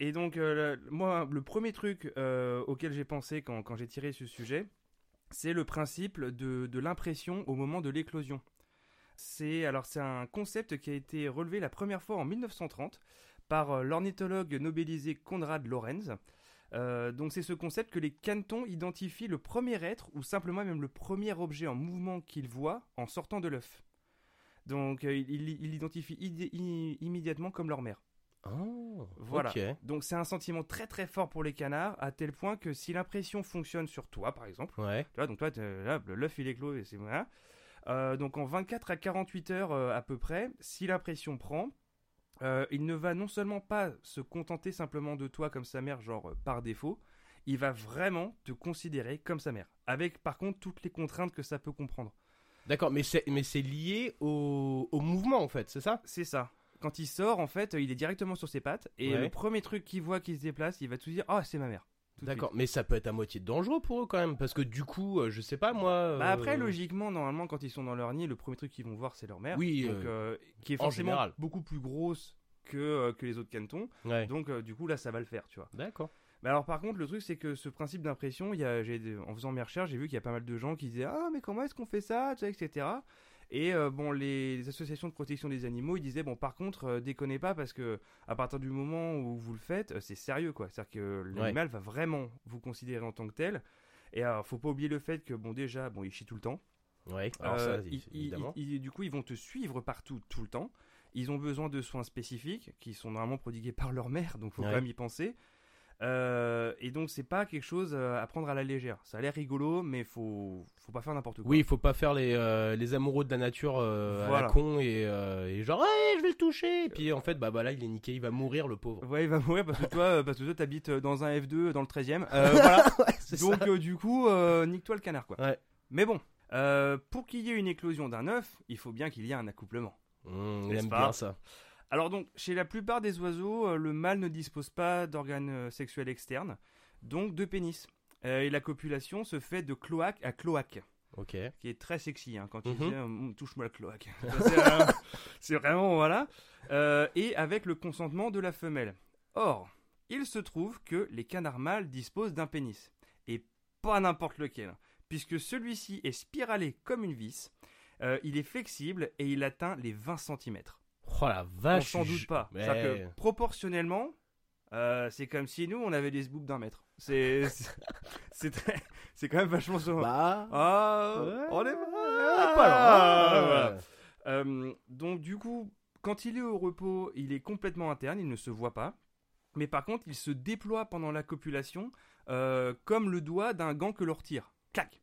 Et donc, euh, le- moi, le premier truc euh, auquel j'ai pensé quand, quand j'ai tiré ce sujet, c'est le principe de, l'impression au moment de l'éclosion. C'est alors c'est un concept qui a été relevé la première fois en 1930 par euh, l'ornithologue nobelisé Konrad Lorenz. Euh, donc c'est ce concept que les canetons identifient le premier être ou simplement même le premier objet en mouvement qu'ils voient en sortant de l'œuf. Donc euh, il, il- il l'identifie idé- i- immédiatement comme leur mère. Ah, Voilà. Donc c'est un sentiment très très fort pour les canards, à tel point que si l'impression fonctionne sur toi, par exemple, Ouais. tu vois, donc toi, l'œuf il est clos et c'est voilà. Euh, donc en 24 à 48 heures euh, à peu près, si l'impression prend, euh, il ne va non seulement pas se contenter simplement de toi comme sa mère, genre par défaut, il va vraiment te considérer comme sa mère. Avec par contre toutes les contraintes que ça peut comprendre. D'accord, mais c'est mais c'est lié au, au mouvement en fait, c'est ça? C'est ça. Quand il sort, en fait, il est directement sur ses pattes et Ouais. le premier truc qu'il voit qui se déplace, il va tout dire Ah, c'est ma mère. Tout de. D'accord, mais ça peut être à moitié dangereux pour eux quand même, parce que du coup, euh, je sais pas moi. Bah euh, après, logiquement, normalement, quand ils sont dans leur nid, le premier truc qu'ils vont voir, c'est leur mère. Oui, donc, euh, qui est en forcément général. beaucoup plus grosse que, euh, que les autres cantons. Ouais. Donc, euh, du coup, là, ça va le faire, tu vois. D'accord. Mais alors, par contre, le truc, c'est que ce principe d'impression, il y a, j'ai, en faisant mes recherches, j'ai vu qu'il y a pas mal de gens qui disaient Ah, mais comment est-ce qu'on fait ça? tu sais, etc. Et euh, bon, les, les associations de protection des animaux, ils disaient Bon, par contre, euh, déconnez pas parce que à partir du moment où vous le faites, euh, c'est sérieux, quoi. C'est-à-dire que l'animal va vraiment vous considérer en tant que tel. Et alors, faut pas oublier le fait que, bon, déjà, bon, il chie tout le temps. Ouais. Alors Euh, ça, évidemment. ils- ils- du coup, ils vont te suivre partout, tout le temps. Ils ont besoin de soins spécifiques qui sont normalement prodigués par leur mère, donc faut Ouais. quand même y penser. Euh, et donc, c'est pas quelque chose euh, à prendre à la légère. Ça a l'air rigolo, mais faut, faut pas faire n'importe quoi. Oui, faut pas faire les, euh, les amoureux de la nature euh, à la con et, et genre, ouais, je vais le toucher. Et puis en fait, bah, bah là, il est niqué, il va mourir le pauvre. Ouais, il va mourir parce que toi, parce que toi, t'habites dans un F2 dans le 13e. Euh, voilà. c'est Donc, du coup, nique-toi le canard, quoi. Ouais. Mais bon, pour qu'il y ait une éclosion d'un œuf, il faut bien qu'il y ait un accouplement. Mmh, N'est-ce aime pas bien ça. Alors donc, chez la plupart des oiseaux, euh, le mâle ne dispose pas d'organes euh, sexuels externes, donc de pénis. Euh, et la copulation se fait de cloaque à cloaque, Ok. qui est très sexy hein, quand il Mhm. dit touche-moi la cloaque. C'est, euh, vraiment voilà. Euh, et avec le consentement de la femelle. Or, il se trouve que les canards mâles disposent d'un pénis et pas n'importe lequel, puisque celui-ci est spiralé comme une vis. il est flexible et il atteint les 20 cm. Oh la On vache. s'en je- doute pas. Que proportionnellement, euh, c'est comme si nous on avait des zboops d'un mètre. C'est c'est- très, c'est quand même vachement souvent. Bah. ah, ouais. on est Ah, pas loin. ouais. Voilà. Euh, donc du coup, quand il est au repos, il est complètement interne, il ne se voit pas. Mais par contre, il se déploie pendant la copulation euh, comme le doigt d'un gant que l'on retire. Clac.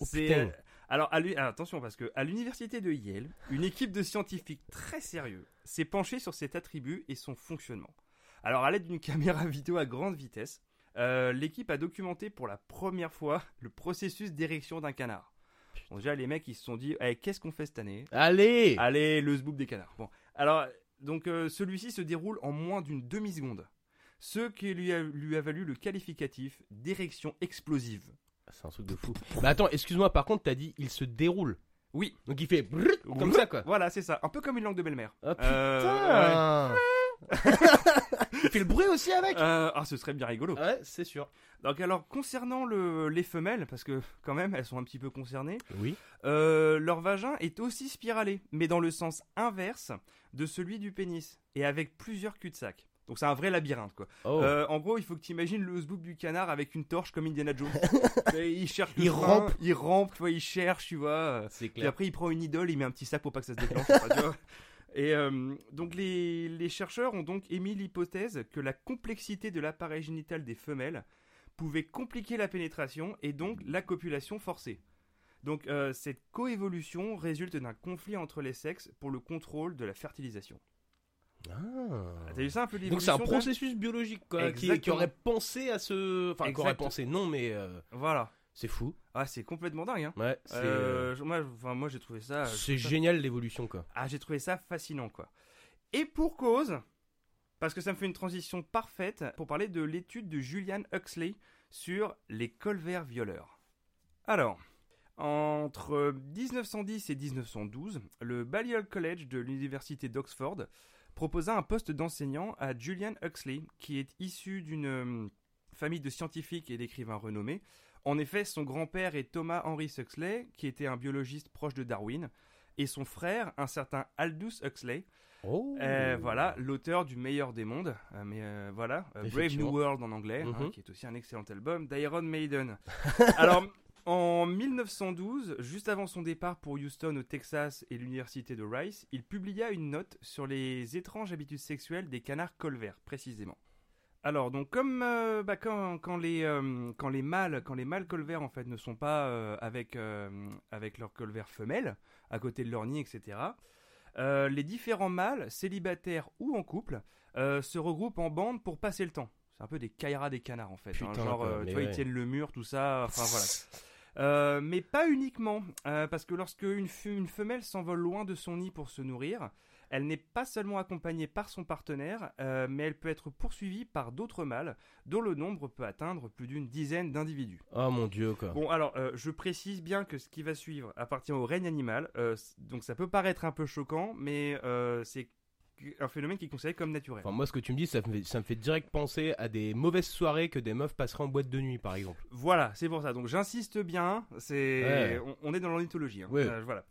Oh, C'est-. Alors, à alors, attention, parce que à l'université de Yale, une équipe de scientifiques très sérieux s'est penchée sur cet attribut et son fonctionnement. Alors, à l'aide d'une caméra vidéo à grande vitesse, euh, l'équipe a documenté pour la première fois le processus d'érection d'un canard. Bon, déjà, les mecs, ils se sont dit, Eh, qu'est-ce qu'on fait cette année? Allez. Allez, le zboob des canards. Bon, alors, donc, euh, celui-ci se déroule en moins d'une demi-seconde. Ce qui lui a, lui a valu le qualificatif d'érection explosive. C'est un truc de fou. Bah attends, excuse-moi, par contre, t'as dit il se déroule. Oui. Donc il fait brrr, comme ça quoi. Voilà, c'est ça. Un peu comme une langue de belle-mère. Ah putain Euh, Il fait le bruit aussi avec Euh, ah, ce serait bien rigolo. Ouais, c'est sûr. Donc alors, concernant le, les femelles, parce que quand même, elles sont un petit peu concernées, Oui. euh, leur vagin est aussi spiralé, mais dans le sens inverse de celui du pénis, et avec plusieurs cul-de-sac. Donc c'est un vrai labyrinthe, quoi. Oh. Euh, en gros, il faut que tu imagines le zboob du canard avec une torche comme Indiana Jones. Et il cherche le Il frein, rampe. Il rampe, tu vois, il cherche, tu vois. c'est clair. après, il prend une idole, il met un petit sac pour pas que ça se déclenche. enfin, tu vois. Et euh, donc, les, les chercheurs ont donc émis l'hypothèse que la complexité de l'appareil génital des femelles pouvait compliquer la pénétration et donc la copulation forcée. Donc, euh, cette coévolution résulte d'un conflit entre les sexes pour le contrôle de la fertilisation. Ah. T'as vu ça un peu Donc c'est un processus biologique quoi, qui, aurait pensé à ce... Enfin, qui aurait pensé non, mais... euh, Voilà. C'est fou. Ah, c'est complètement dingue. Hein. Ouais, Euh, je- moi, enfin, moi j'ai trouvé ça. c'est ça- génial l'évolution, quoi. Ah, j'ai trouvé ça fascinant, quoi. Et pour cause, parce que ça me fait une transition parfaite pour parler de l'étude de Julian Huxley sur les colverts violeurs. Alors, entre 1910 et 1912, le Balliol College de l'université d'Oxford proposa un poste d'enseignant à Julian Huxley, qui est issu d'une euh, famille de scientifiques et d'écrivains renommés. En effet, son grand-père est Thomas Henry Huxley, qui était un biologiste proche de Darwin, et son frère, un certain Aldous Huxley, Oh. euh, voilà, l'auteur du meilleur des mondes, euh, mais euh, voilà, Brave. New World en anglais, hein, Mhm. qui est aussi un excellent album d'Iron Maiden. Alors, en 1912, juste avant son départ pour Houston au Texas et l'université de Rice, il publia une note sur les étranges habitudes sexuelles des canards colverts, précisément. Alors, donc, comme euh, bah, quand, quand les, euh, quand les mâles, quand les mâles colverts en fait ne sont pas euh, avec, avec leur colvert femelle, à côté de leur nid, etc., les différents mâles, célibataires ou en couple, se regroupent en bande pour passer le temps. C'est un peu des kairas des canards en fait. hein. Genre, euh, tu vois, ouais. ils tiennent le mur, tout ça. Enfin voilà. Euh, mais pas uniquement, euh, parce que lorsque une, femelle s'envole loin de son nid pour se nourrir, elle n'est pas seulement accompagnée par son partenaire, euh, mais elle peut être poursuivie par d'autres mâles, dont le nombre peut atteindre plus d'une dizaine d'individus. Oh mon dieu, quoi. Bon, alors, euh, je précise bien que ce qui va suivre appartient au règne animal, euh, donc ça peut paraître un peu choquant, mais c'est un phénomène qui est considéré comme naturel. Enfin, moi, ce que tu me dis, ça me, fait, ça me fait direct penser à des mauvaises soirées que des meufs passeraient en boîte de nuit, par exemple. Voilà, c'est pour ça. Donc j'insiste bien, c'est Ouais. on, on est dans l'ornithologie. hein. Ouais. Euh, voilà.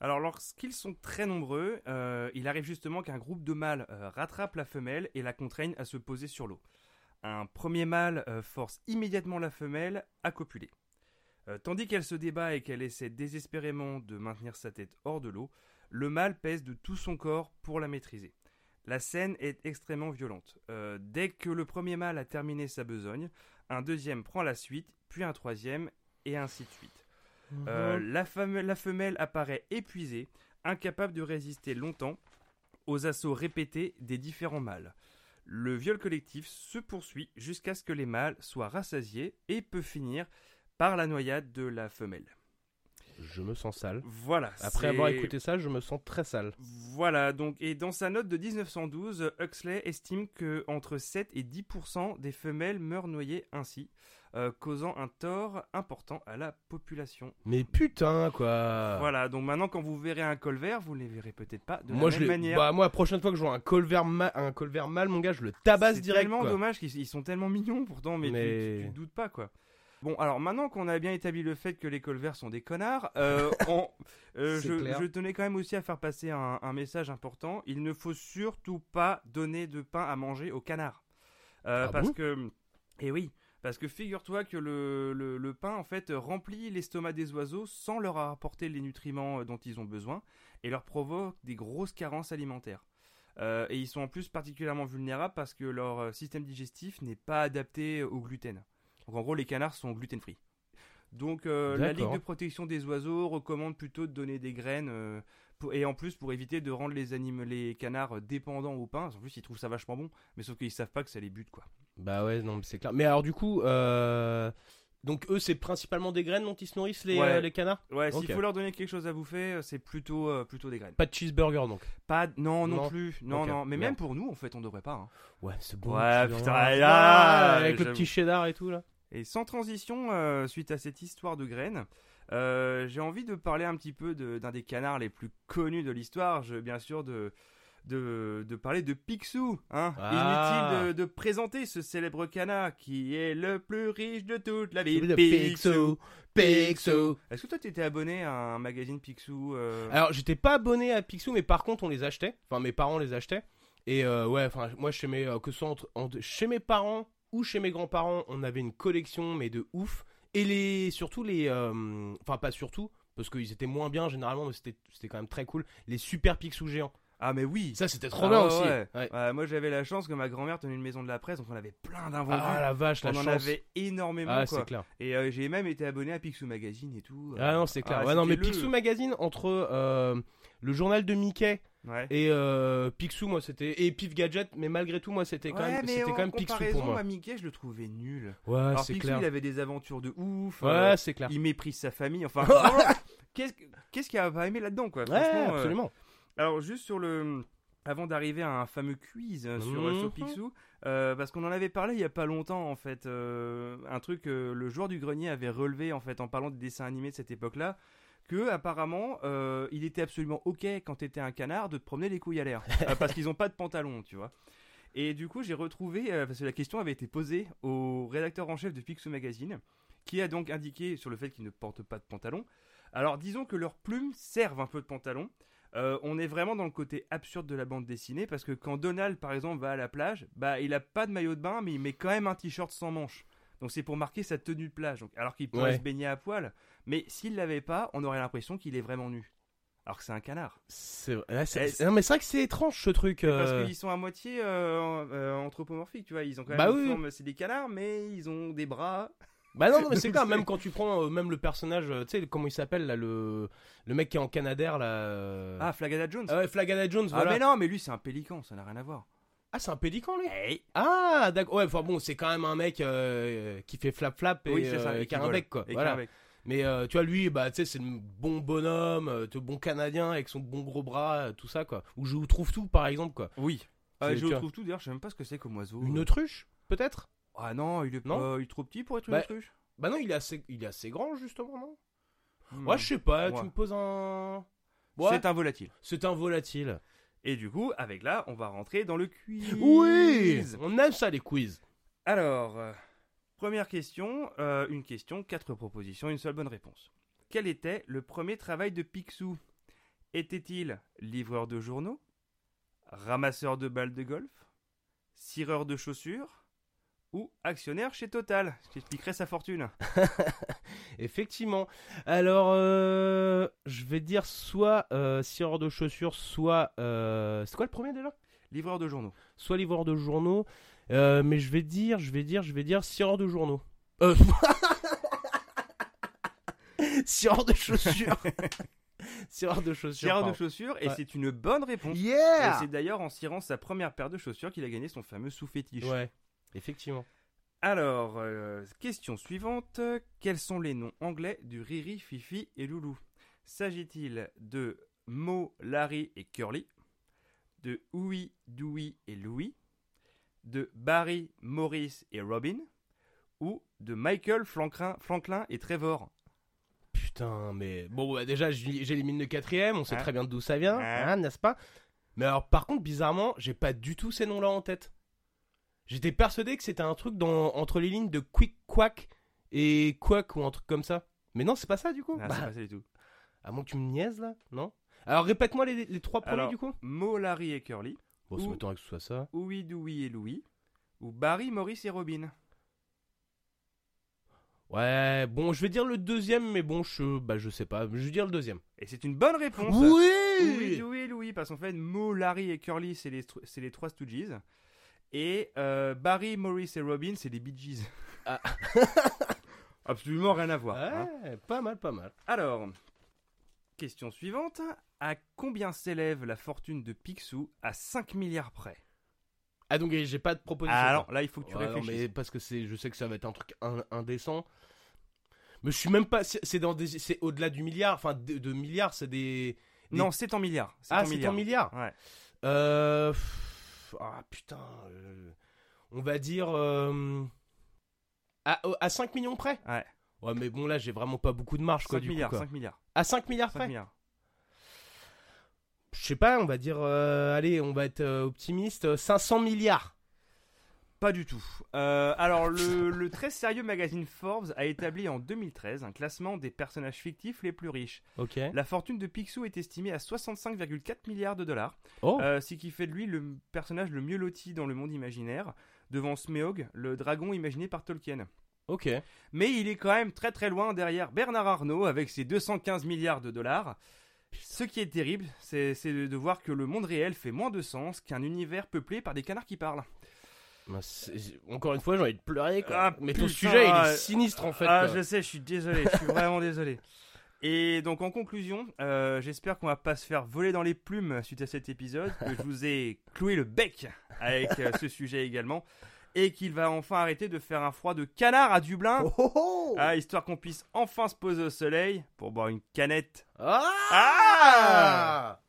Alors lorsqu'ils sont très nombreux, euh, il arrive justement qu'un groupe de mâles euh, rattrape la femelle et la contraigne à se poser sur l'eau. Un premier mâle euh, force immédiatement la femelle à copuler. Tandis qu'elle se débat et qu'elle essaie désespérément de maintenir sa tête hors de l'eau, le mâle pèse de tout son corps pour la maîtriser. La scène est extrêmement violente. Euh, dès que le premier mâle a terminé sa besogne, un deuxième prend la suite, puis un troisième, et ainsi de suite. Euh, la, femelle apparaît épuisée, incapable de résister longtemps aux assauts répétés des différents mâles. Le viol collectif se poursuit jusqu'à ce que les mâles soient rassasiés et peut finir par la noyade de la femelle. Je me sens sale. Voilà. Après c'est- avoir écouté ça, je me sens très sale. Voilà, donc, et dans sa note de 1912, Huxley estime que entre 7 et 10% des femelles meurent noyées ainsi, euh, causant un tort important à la population. Mais putain, quoi. Voilà, donc maintenant quand vous verrez un colvert, vous ne les verrez peut-être pas de moi, la même manière. bah, moi, la prochaine fois que je vois un colvert, ma- un colvert mâle, mon gars, je le tabasse C'est direct. tellement quoi. dommage qu'ils ils sont tellement mignons pourtant, mais, tu- Mais- Tu, tu te doutes pas quoi. Bon, alors maintenant qu'on a bien établi le fait que les colverts sont des connards, euh, on- euh, je, tenais quand même aussi à faire passer un, un message important. Il ne faut surtout pas donner de pain à manger aux canards. Euh, Ah parce bon? que, et oui, parce que figure-toi que le, le, le pain en fait remplit l'estomac des oiseaux sans leur apporter les nutriments dont ils ont besoin et leur provoque des grosses carences alimentaires. Euh, et ils sont en plus particulièrement vulnérables parce que leur système digestif n'est pas adapté au gluten. Donc en gros, les canards sont gluten free. Donc euh, la Ligue de protection des oiseaux recommande plutôt de donner des graines euh, pour- et en plus pour éviter de rendre les animaux, les canards dépendants au pain. En plus, ils trouvent ça vachement bon, mais sauf qu'ils savent pas que ça les bute quoi. Bah ouais, non, mais c'est clair. Mais alors, du coup, euh... donc eux, c'est principalement des graines dont ils se nourrissent, les, Ouais. euh, les canards? Ouais, s'il faut leur donner quelque chose à bouffer, c'est plutôt euh, plutôt des graines. Pas de cheeseburger, donc? Pas non non, Non. plus, non non, mais merde. même pour nous en fait, on devrait pas. hein. Ouais, c'est bon. Ouais, putain, là, avec le petit cheddar et tout, là. Et sans transition, euh, suite à cette histoire de graines, euh, j'ai envie de parler un petit peu de- d'un des canards les plus connus de l'histoire, je- bien sûr de, de, de parler de Picsou. Hein Ah. Inutile de, de présenter ce célèbre canard qui est le plus riche de toute la ville. Picsou, Picsou. Est-ce que toi tu étais abonné à un magazine Picsou euh, Alors, j'étais pas abonné à Picsou, mais par contre, on les achetait. Enfin, mes parents les achetaient. Et euh, ouais, enfin, moi, chez mes, euh, que ce soit entre, entre- chez mes parents ou chez mes grands-parents, on avait une collection, mais de ouf. Et les, surtout les, euh, enfin, pas surtout, parce qu'ils étaient moins bien généralement, mais c'était, c'était quand même très cool. Les super Picsou géants. Ah mais oui Ça, c'était trop Ah bien ouais, aussi. ouais. Ouais. Ouais, Moi j'avais la chance que ma grand-mère tenait une maison de la presse, donc on avait plein d'invendus. Ah la vache, la on en chance. avait énormément Ah, quoi. clair. Et euh, j'ai même été abonné à Picsou Magazine et tout. Ah non, c'est clair. Ah, non, mais le- Picsou Magazine, entre. Euh, le journal de Mickey Ouais. et euh, Picsou, moi c'était et Pif Gadget, mais malgré tout, moi c'était quand Ouais, même, c'était quand même Picsou pour moi. moi, Mickey, je le trouvais nul. Ouais, Alors Picsou, clair. il avait des aventures de ouf. Ouais, euh, c'est clair. il méprise sa famille. Enfin, qu'est-ce qu'est-ce qu'il a pas aimé là-dedans, quoi Ouais, euh, absolument. Alors juste sur le, avant d'arriver à un fameux quiz euh, sur, Mhm. sur Picsou, euh, parce qu'on en avait parlé il y a pas longtemps en fait, euh, un truc que le joueur du grenier avait relevé en fait en parlant des dessins animés de cette époque-là, que apparemment euh, il était absolument ok quand t'étais un canard de te promener les couilles à l'air, Euh, parce qu'ils ont pas de pantalon, tu vois. Et du coup j'ai retrouvé, euh, parce que la question avait été posée au rédacteur en chef de Picsou Magazine, qui a donc indiqué sur le fait qu'ils ne portent pas de pantalon. Alors disons que leurs plumes servent un peu de pantalon. On est vraiment dans le côté absurde de la bande dessinée parce que quand Donald par exemple va à la plage, bah il a pas de maillot de bain mais il met quand même un t-shirt sans manches. Donc c'est pour marquer sa tenue de plage. Donc, alors qu'il pourrait Ouais. se baigner à poil, mais s'il l'avait pas, on aurait l'impression qu'il est vraiment nu. Alors que c'est un canard. C'est Eh, non, mais c'est vrai que c'est étrange ce truc. Parce euh, qu'ils sont à moitié euh, euh, anthropomorphiques, tu vois. Ils ont quand même Bah une oui. forme, c'est des canards, mais ils ont des bras. Bah non, non, mais c'est clair, même quand tu prends euh, même le personnage, euh, tu sais, comment il s'appelle là, le, le mec qui est en Canadair là. euh, Ah, Flagada Jones. Ah ouais, Flagada Jones, Ah, mais non, mais lui c'est un pélican, ça n'a rien à voir. Ah, c'est un pélican lui? Hey. Ah, d'accord. Ouais, enfin bon, c'est quand même un mec euh, qui fait flap flap et Oui, c'est ça. euh, et qui a un bec quoi. Et Voilà. Mais euh, tu vois, lui, bah, tu sais, c'est le bon bonhomme, euh, le bon canadien avec son bon gros bras, euh, tout ça quoi. Où je vous trouve tout par exemple quoi. Oui. Ah, C'est- je tu vois. trouve tout d'ailleurs, je sais même pas ce que c'est comme oiseau. Une autruche Peut-être? Ah non, il est, Non? pas- il est trop petit pour être une Bah, autruche? Bah non, il est assez, il est assez grand justement, non? Hmm. Ouais, je sais pas, Ouais. tu me poses un. Ouais, C'est un volatile. c'est un volatile. Et du coup, avec là, on va rentrer dans le quiz. Oui On aime ça les quiz. Alors, euh, première question, euh, une question, quatre propositions, une seule bonne réponse. Quel était le premier travail de Picsou? Était-il livreur de journaux? Ramasseur de balles de golf? Cireur de chaussures? Ou actionnaire chez Total Ce qui expliquerait sa fortune. Effectivement. Alors, euh, je vais dire soit euh, scieur de chaussures, soit. euh, c'est quoi le premier déjà? Livreur de journaux. Soit livreur de journaux. Euh, mais je vais dire, je vais dire, je vais dire scieur de journaux. Euh... scieur de chaussures. scieur de chaussures. Cireur de chaussures, et Ouais. c'est une bonne réponse. Et c'est d'ailleurs en cirant sa première paire de chaussures qu'il a gagné son fameux sous-fétiche. Ouais, effectivement. Alors, euh, question suivante. Quels sont les noms anglais du Riri, Fifi et Loulou? S'agit-il de Mo, Larry et Curly? De Ouï, Dewey et Louis De Barry, Maurice et Robin? Ou de Michael, Franklin, Franklin et Trevor? Putain, mais bon, bah, déjà, j'élimine le quatrième, on sait Hein très bien d'où ça vient, Hein hein, n'est-ce pas? Mais alors, par contre, bizarrement, j'ai pas du tout ces noms-là en tête. J'étais persuadé que c'était un truc dans, entre les lignes de Quick Quack et Quack ou un truc comme ça. Mais non, c'est pas ça du coup Ah, Bah, c'est pas ça du tout. À moins que tu me niaises là, non? Alors, répète-moi les, les trois premiers Alors, du coup Mo, Larry et Curly Bon, ça ou- m'étonnerait que ce soit ça. Ouï, Dewey et Louis Ou Barry, Maurice et Robin Ouais, bon, je vais dire le deuxième, mais bon, je, bah, je sais pas. Je vais dire le deuxième. Et c'est une bonne réponse Oui, Oui oui, Louis, parce qu'en fait, Mo, Larry et Curly, c'est les, c'est les trois Stooges. Et euh, Barry, Maurice et Robin, c'est les Bee Gees. Ah. Absolument rien à voir. hein. Ouais, pas mal, pas mal. Alors, question suivante. À combien s'élève la fortune de Picsou à 5 milliards près? Ah, donc j'ai pas de proposition. Ah. Alors là, il faut que tu Ouais, non, réfléchisses. mais parce que c'est, je sais que ça va être un truc in- indécent. Mais je suis même pas. C'est c'est dans des, c'est au-delà du milliard. Enfin, de, de milliards, c'est des. des- Non, c'est en milliards. ah, c'est en milliards. Ouais. Euh, pff, ah putain. euh, on va dire euh, à, à 5 millions près. Ouais. Ouais, mais bon là, j'ai vraiment pas beaucoup de marge quoi 5 du milliards, coup. quoi. 5 milliards. À 5 milliards 5 près. milliards. Je sais pas. On va dire. euh, allez, on va être optimiste. euh, 500 milliards. Pas du tout. Euh, alors, le, le très sérieux magazine Forbes a établi en 2013 un classement des personnages fictifs les plus riches. La fortune de Picsou est estimée à 65,4 milliards de dollars, Oh. euh, ce qui fait de lui le personnage le mieux loti dans le monde imaginaire, devant Smeog, le dragon imaginé par Tolkien. Ok. Mais il est quand même très très loin derrière Bernard Arnault avec ses 215 milliards de dollars. Ce qui est terrible, c'est de voir que le monde réel fait moins de sens qu'un univers peuplé par des canards qui parlent. Bah, Encore une fois, j'ai envie de pleurer. Quoi. Ah, mais ton putain, sujet, il ah, est sinistre en fait. ah, quoi. je sais, je suis désolé, je suis vraiment désolé. Et donc en conclusion, euh, j'espère qu'on va pas se faire voler dans les plumes suite à cet épisode, que je vous ai cloué le bec avec euh, ce sujet également, et qu'il va enfin arrêter de faire un froid de canard à Dublin, Oh, oh, oh. ah, histoire qu'on puisse enfin se poser au soleil pour boire une canette. Ah Ah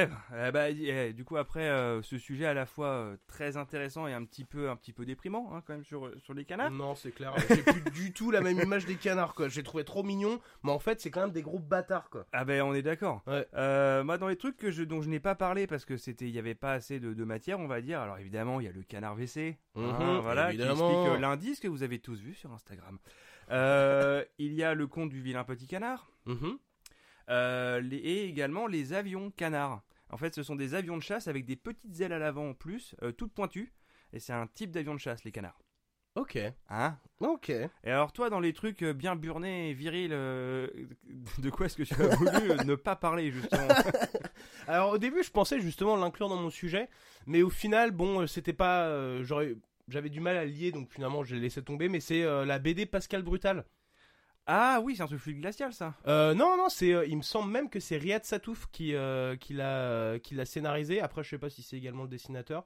Eh ben, eh ben, eh, du coup après euh, ce sujet à la fois euh, très intéressant et un petit peu un petit peu déprimant hein, quand même sur sur les canards. Non, c'est clair. J'ai plus du tout la même image des canards, quoi. J'ai trouvé trop mignon, mais en fait, c'est quand même des gros bâtards, quoi. Ah ben on est d'accord. Ouais. Euh, moi dans les trucs que je, dont je n'ai pas parlé parce que c'était il y avait pas assez de, de matière on va dire. Alors évidemment il y a le canard WC, hein, Mhm, voilà, qui évidemment. explique euh, l'indice que vous avez tous vu sur Instagram. Euh, il y a le conte du vilain petit canard Mhm. Euh, les- et également les avions canards. En fait ce sont des avions de chasse avec des petites ailes à l'avant en plus, euh, toutes pointues. Et c'est un type d'avion de chasse les canards. Ok. Hein? Ok. et alors toi, dans les trucs euh, bien burnés et virils, euh, de quoi est-ce que tu as voulu ne pas parler justement? Alors au début, je pensais justement l'inclure dans mon sujet, mais au final, bon, c'était pas, euh, j'aurais, j'avais du mal à lier, donc finalement, j'ai laissé tomber. Mais c'est euh, la BD Pascal Brutal. Ah oui, c'est un truc fluide glacial ça. Euh, non, non, c'est, euh, il me semble même que c'est Riyad Satouf qui, euh, qui l'a, qui l'a scénarisé. Après, je sais pas si c'est également le dessinateur.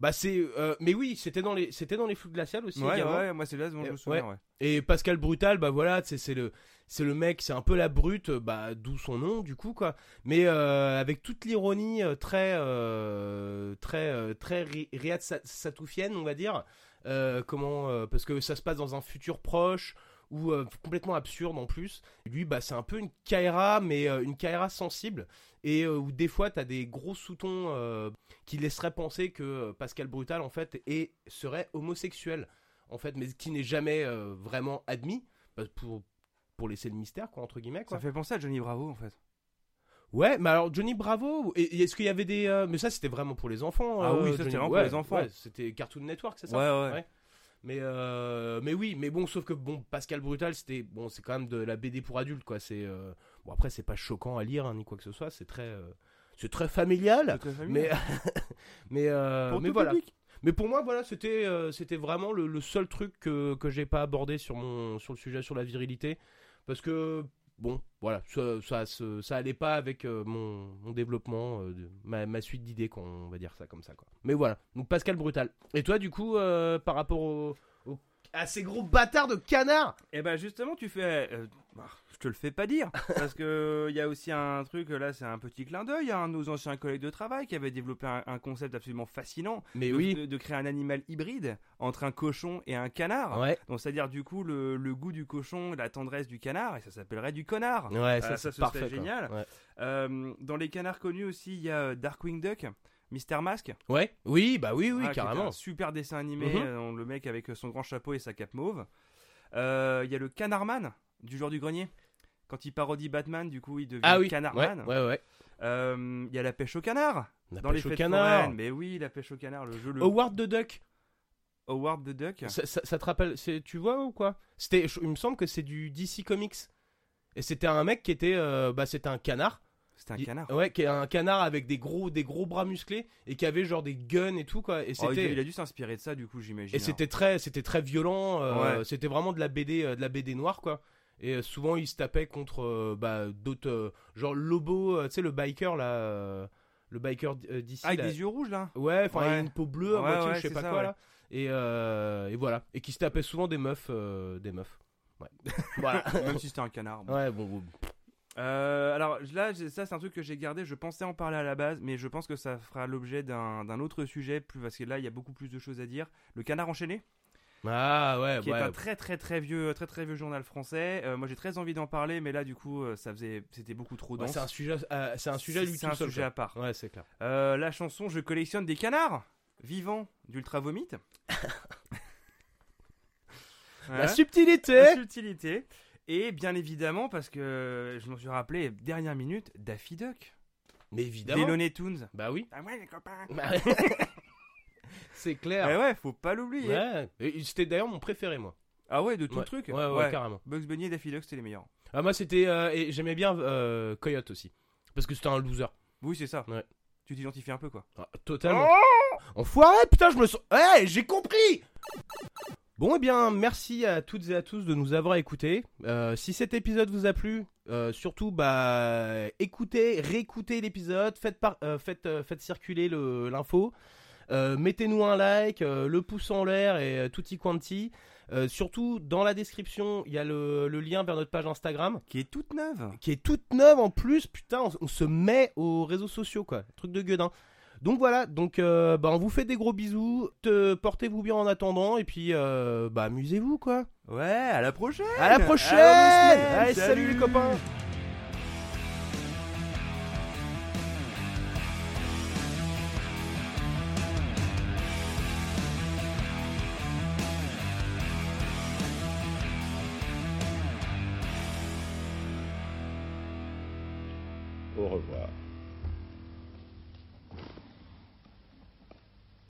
Bah c'est, euh, mais oui, c'était dans les, c'était dans les flux glaciales aussi. Ouais, également. ouais, moi c'est là dont je me souviens. Ouais. Et Pascal Brutal, bah voilà, c'est c'est le c'est le mec, c'est un peu la brute, bah d'où son nom du coup quoi. Mais euh, avec toute l'ironie très euh, très euh, très ri- Riyad Sa- Satoufienne, on va dire. Euh, comment euh, parce que ça se passe dans un futur proche ou euh, complètement absurde en plus. Lui, bah c'est un peu une Kaira, mais euh, une Kaira sensible et euh, où des fois t'as des gros sous-tons qui laisseraient penser que Pascal Brutal en fait est serait homosexuel en fait, mais qui n'est jamais vraiment admis bah, pour pour laisser le mystère quoi entre guillemets quoi. Ça fait penser à Johnny Bravo en fait. Ouais, mais alors Johnny Bravo, est-ce qu'il y avait des mais ça c'était vraiment pour les enfants Ah oui, ça, c'était vraiment pour les enfants. ouais, c'était Cartoon Network, c'est ça? Ouais, ouais. Mais euh, mais oui, mais bon sauf que bon Pascal Brutal, c'était bon, c'est quand même de la BD pour adultes quoi, c'est euh, bon après c'est pas choquant à lire hein, ni quoi que ce soit, c'est très euh, c'est très familial. C'est très familial. Mais mais euh, Pour mais voilà. public. Mais pour moi, voilà, c'était c'était vraiment le, le seul truc que, que j'ai pas abordé sur mon sur le sujet sur la virilité parce que bon, voilà, ça ça allait pas avec euh, mon, développement, euh, ma, suite d'idées, on va dire ça comme ça quoi. Mais voilà, donc Pascal Brutal. Et toi, du coup, euh, par rapport au- à ces gros bâtards de canards Et ben justement, tu fais. euh, bah, je te le fais pas dire. parce que il y a aussi un truc, là, c'est un petit clin d'œil à un de nos anciens collègues de travail qui avait développé un, un concept absolument fascinant. Mais de, oui, de, de créer un animal hybride entre un cochon et un canard. ouais, Donc, c'est-à-dire, du coup, le, le goût du cochon, la tendresse du canard, et ça s'appellerait du connard. ouais, ça, Ah, ça, c'est ce parfait, serait quoi. génial. Ouais. Euh, dans les canards connus aussi, il y a euh, Darkwing Duck, Mister Mask. Ouais, oui, bah oui, oui, Ah, carrément. un super dessin animé, Mhm. euh, le mec avec son grand chapeau et sa cape mauve. Euh, Il y a le Canardman du jour du grenier. Quand il parodie Batman, du coup, il devient Ah oui, Canardman. ouais, ouais. Euh, Il y a la pêche au canard La dans les pêche au fêtes canard. foraines. Mais oui, la pêche au canard, le jeu le Howard the Duck. Howard the Duck. Ça, ça- ça te rappelle, tu vois ou quoi? C'était, il me semble que c'est du DC Comics. Et c'était un mec qui était, euh, bah c'était un canard. C'était un Il- canard. Ouais, qui est un canard avec des gros, des gros bras musclés et qui avait genre des guns et tout quoi. Et Oh, il, a dû s'inspirer de ça, du coup, j'imagine. et c'était très, c'était très violent. euh, Ouais. C'était vraiment de la BD, euh, de la BD noire quoi. Et euh, souvent il se tapait contre bah, d'autres, genre Lobo, tu sais le biker là, le biker d'ici. Ah, avec là. des yeux rouges, là? Ouais, enfin il a Ouais. une peau bleue à Ouais, moitié, je sais pas ça, quoi là. Et, euh, et voilà. Et qui se tapait souvent des meufs, euh, des meufs. Ouais. voilà. Même si c'était un canard. bon. Ouais, bon, bon. Euh, alors là, ça c'est un truc que j'ai gardé. Je pensais en parler à la base, mais je pense que ça fera l'objet d'un autre sujet, plus parce que là il y a beaucoup plus de choses à dire. Le Canard enchaîné, Ah ouais, qui ouais. est un très très très vieux, très très vieux journal français. Euh, moi j'ai très envie d'en parler, mais là du coup euh, ça faisait, c'était beaucoup trop Ouais, dense. c'est un sujet, euh, c'est un sujet lui C'est tout un seul. sujet à part. Ouais, c'est clair. La chanson Je collectionne des canards vivants d'Ultra Vomit. La subtilité. La subtilité. Et bien évidemment, parce que je m'en suis rappelé, dernière minute, Daffy Duck. Mais Des évidemment. Looney Tunes. Bah oui. Ah ouais, les copains. Bah, c'est clair. Eh ouais, faut pas l'oublier. Ouais. Et C'était d'ailleurs mon préféré moi. Ah ouais, de tout Ouais. le truc Ouais, ouais, carrément. Bugs Bunny et Daffy Duck, c'était les meilleurs. Ah moi c'était euh, et j'aimais bien euh, Coyote aussi parce que c'était un loser. Oui, c'est ça. Ouais. Tu t'identifies un peu, quoi. Ah, totalement. Enfoiré, putain, je me sens. Ouais, j'ai compris. Bon, eh bien, merci à toutes et à tous de nous avoir écoutés. Euh, si cet épisode vous a plu, euh, surtout, bah, écoutez, réécoutez l'épisode, faites, par- euh, faites, faites circuler le- l'info. Mettez-nous un like, le pouce en l'air et tutti quanti. Surtout, dans la description, il y a le, le lien vers notre page Instagram, Qui est toute neuve. qui est toute neuve en plus. Putain, on, on se met aux réseaux sociaux, quoi. Truc de gueudin. Donc voilà, donc euh, bah, on vous fait des gros bisous. Te- Portez-vous bien en attendant et puis euh, bah, amusez-vous, quoi. Ouais, à la prochaine. À la prochaine À. Allez, salut les copains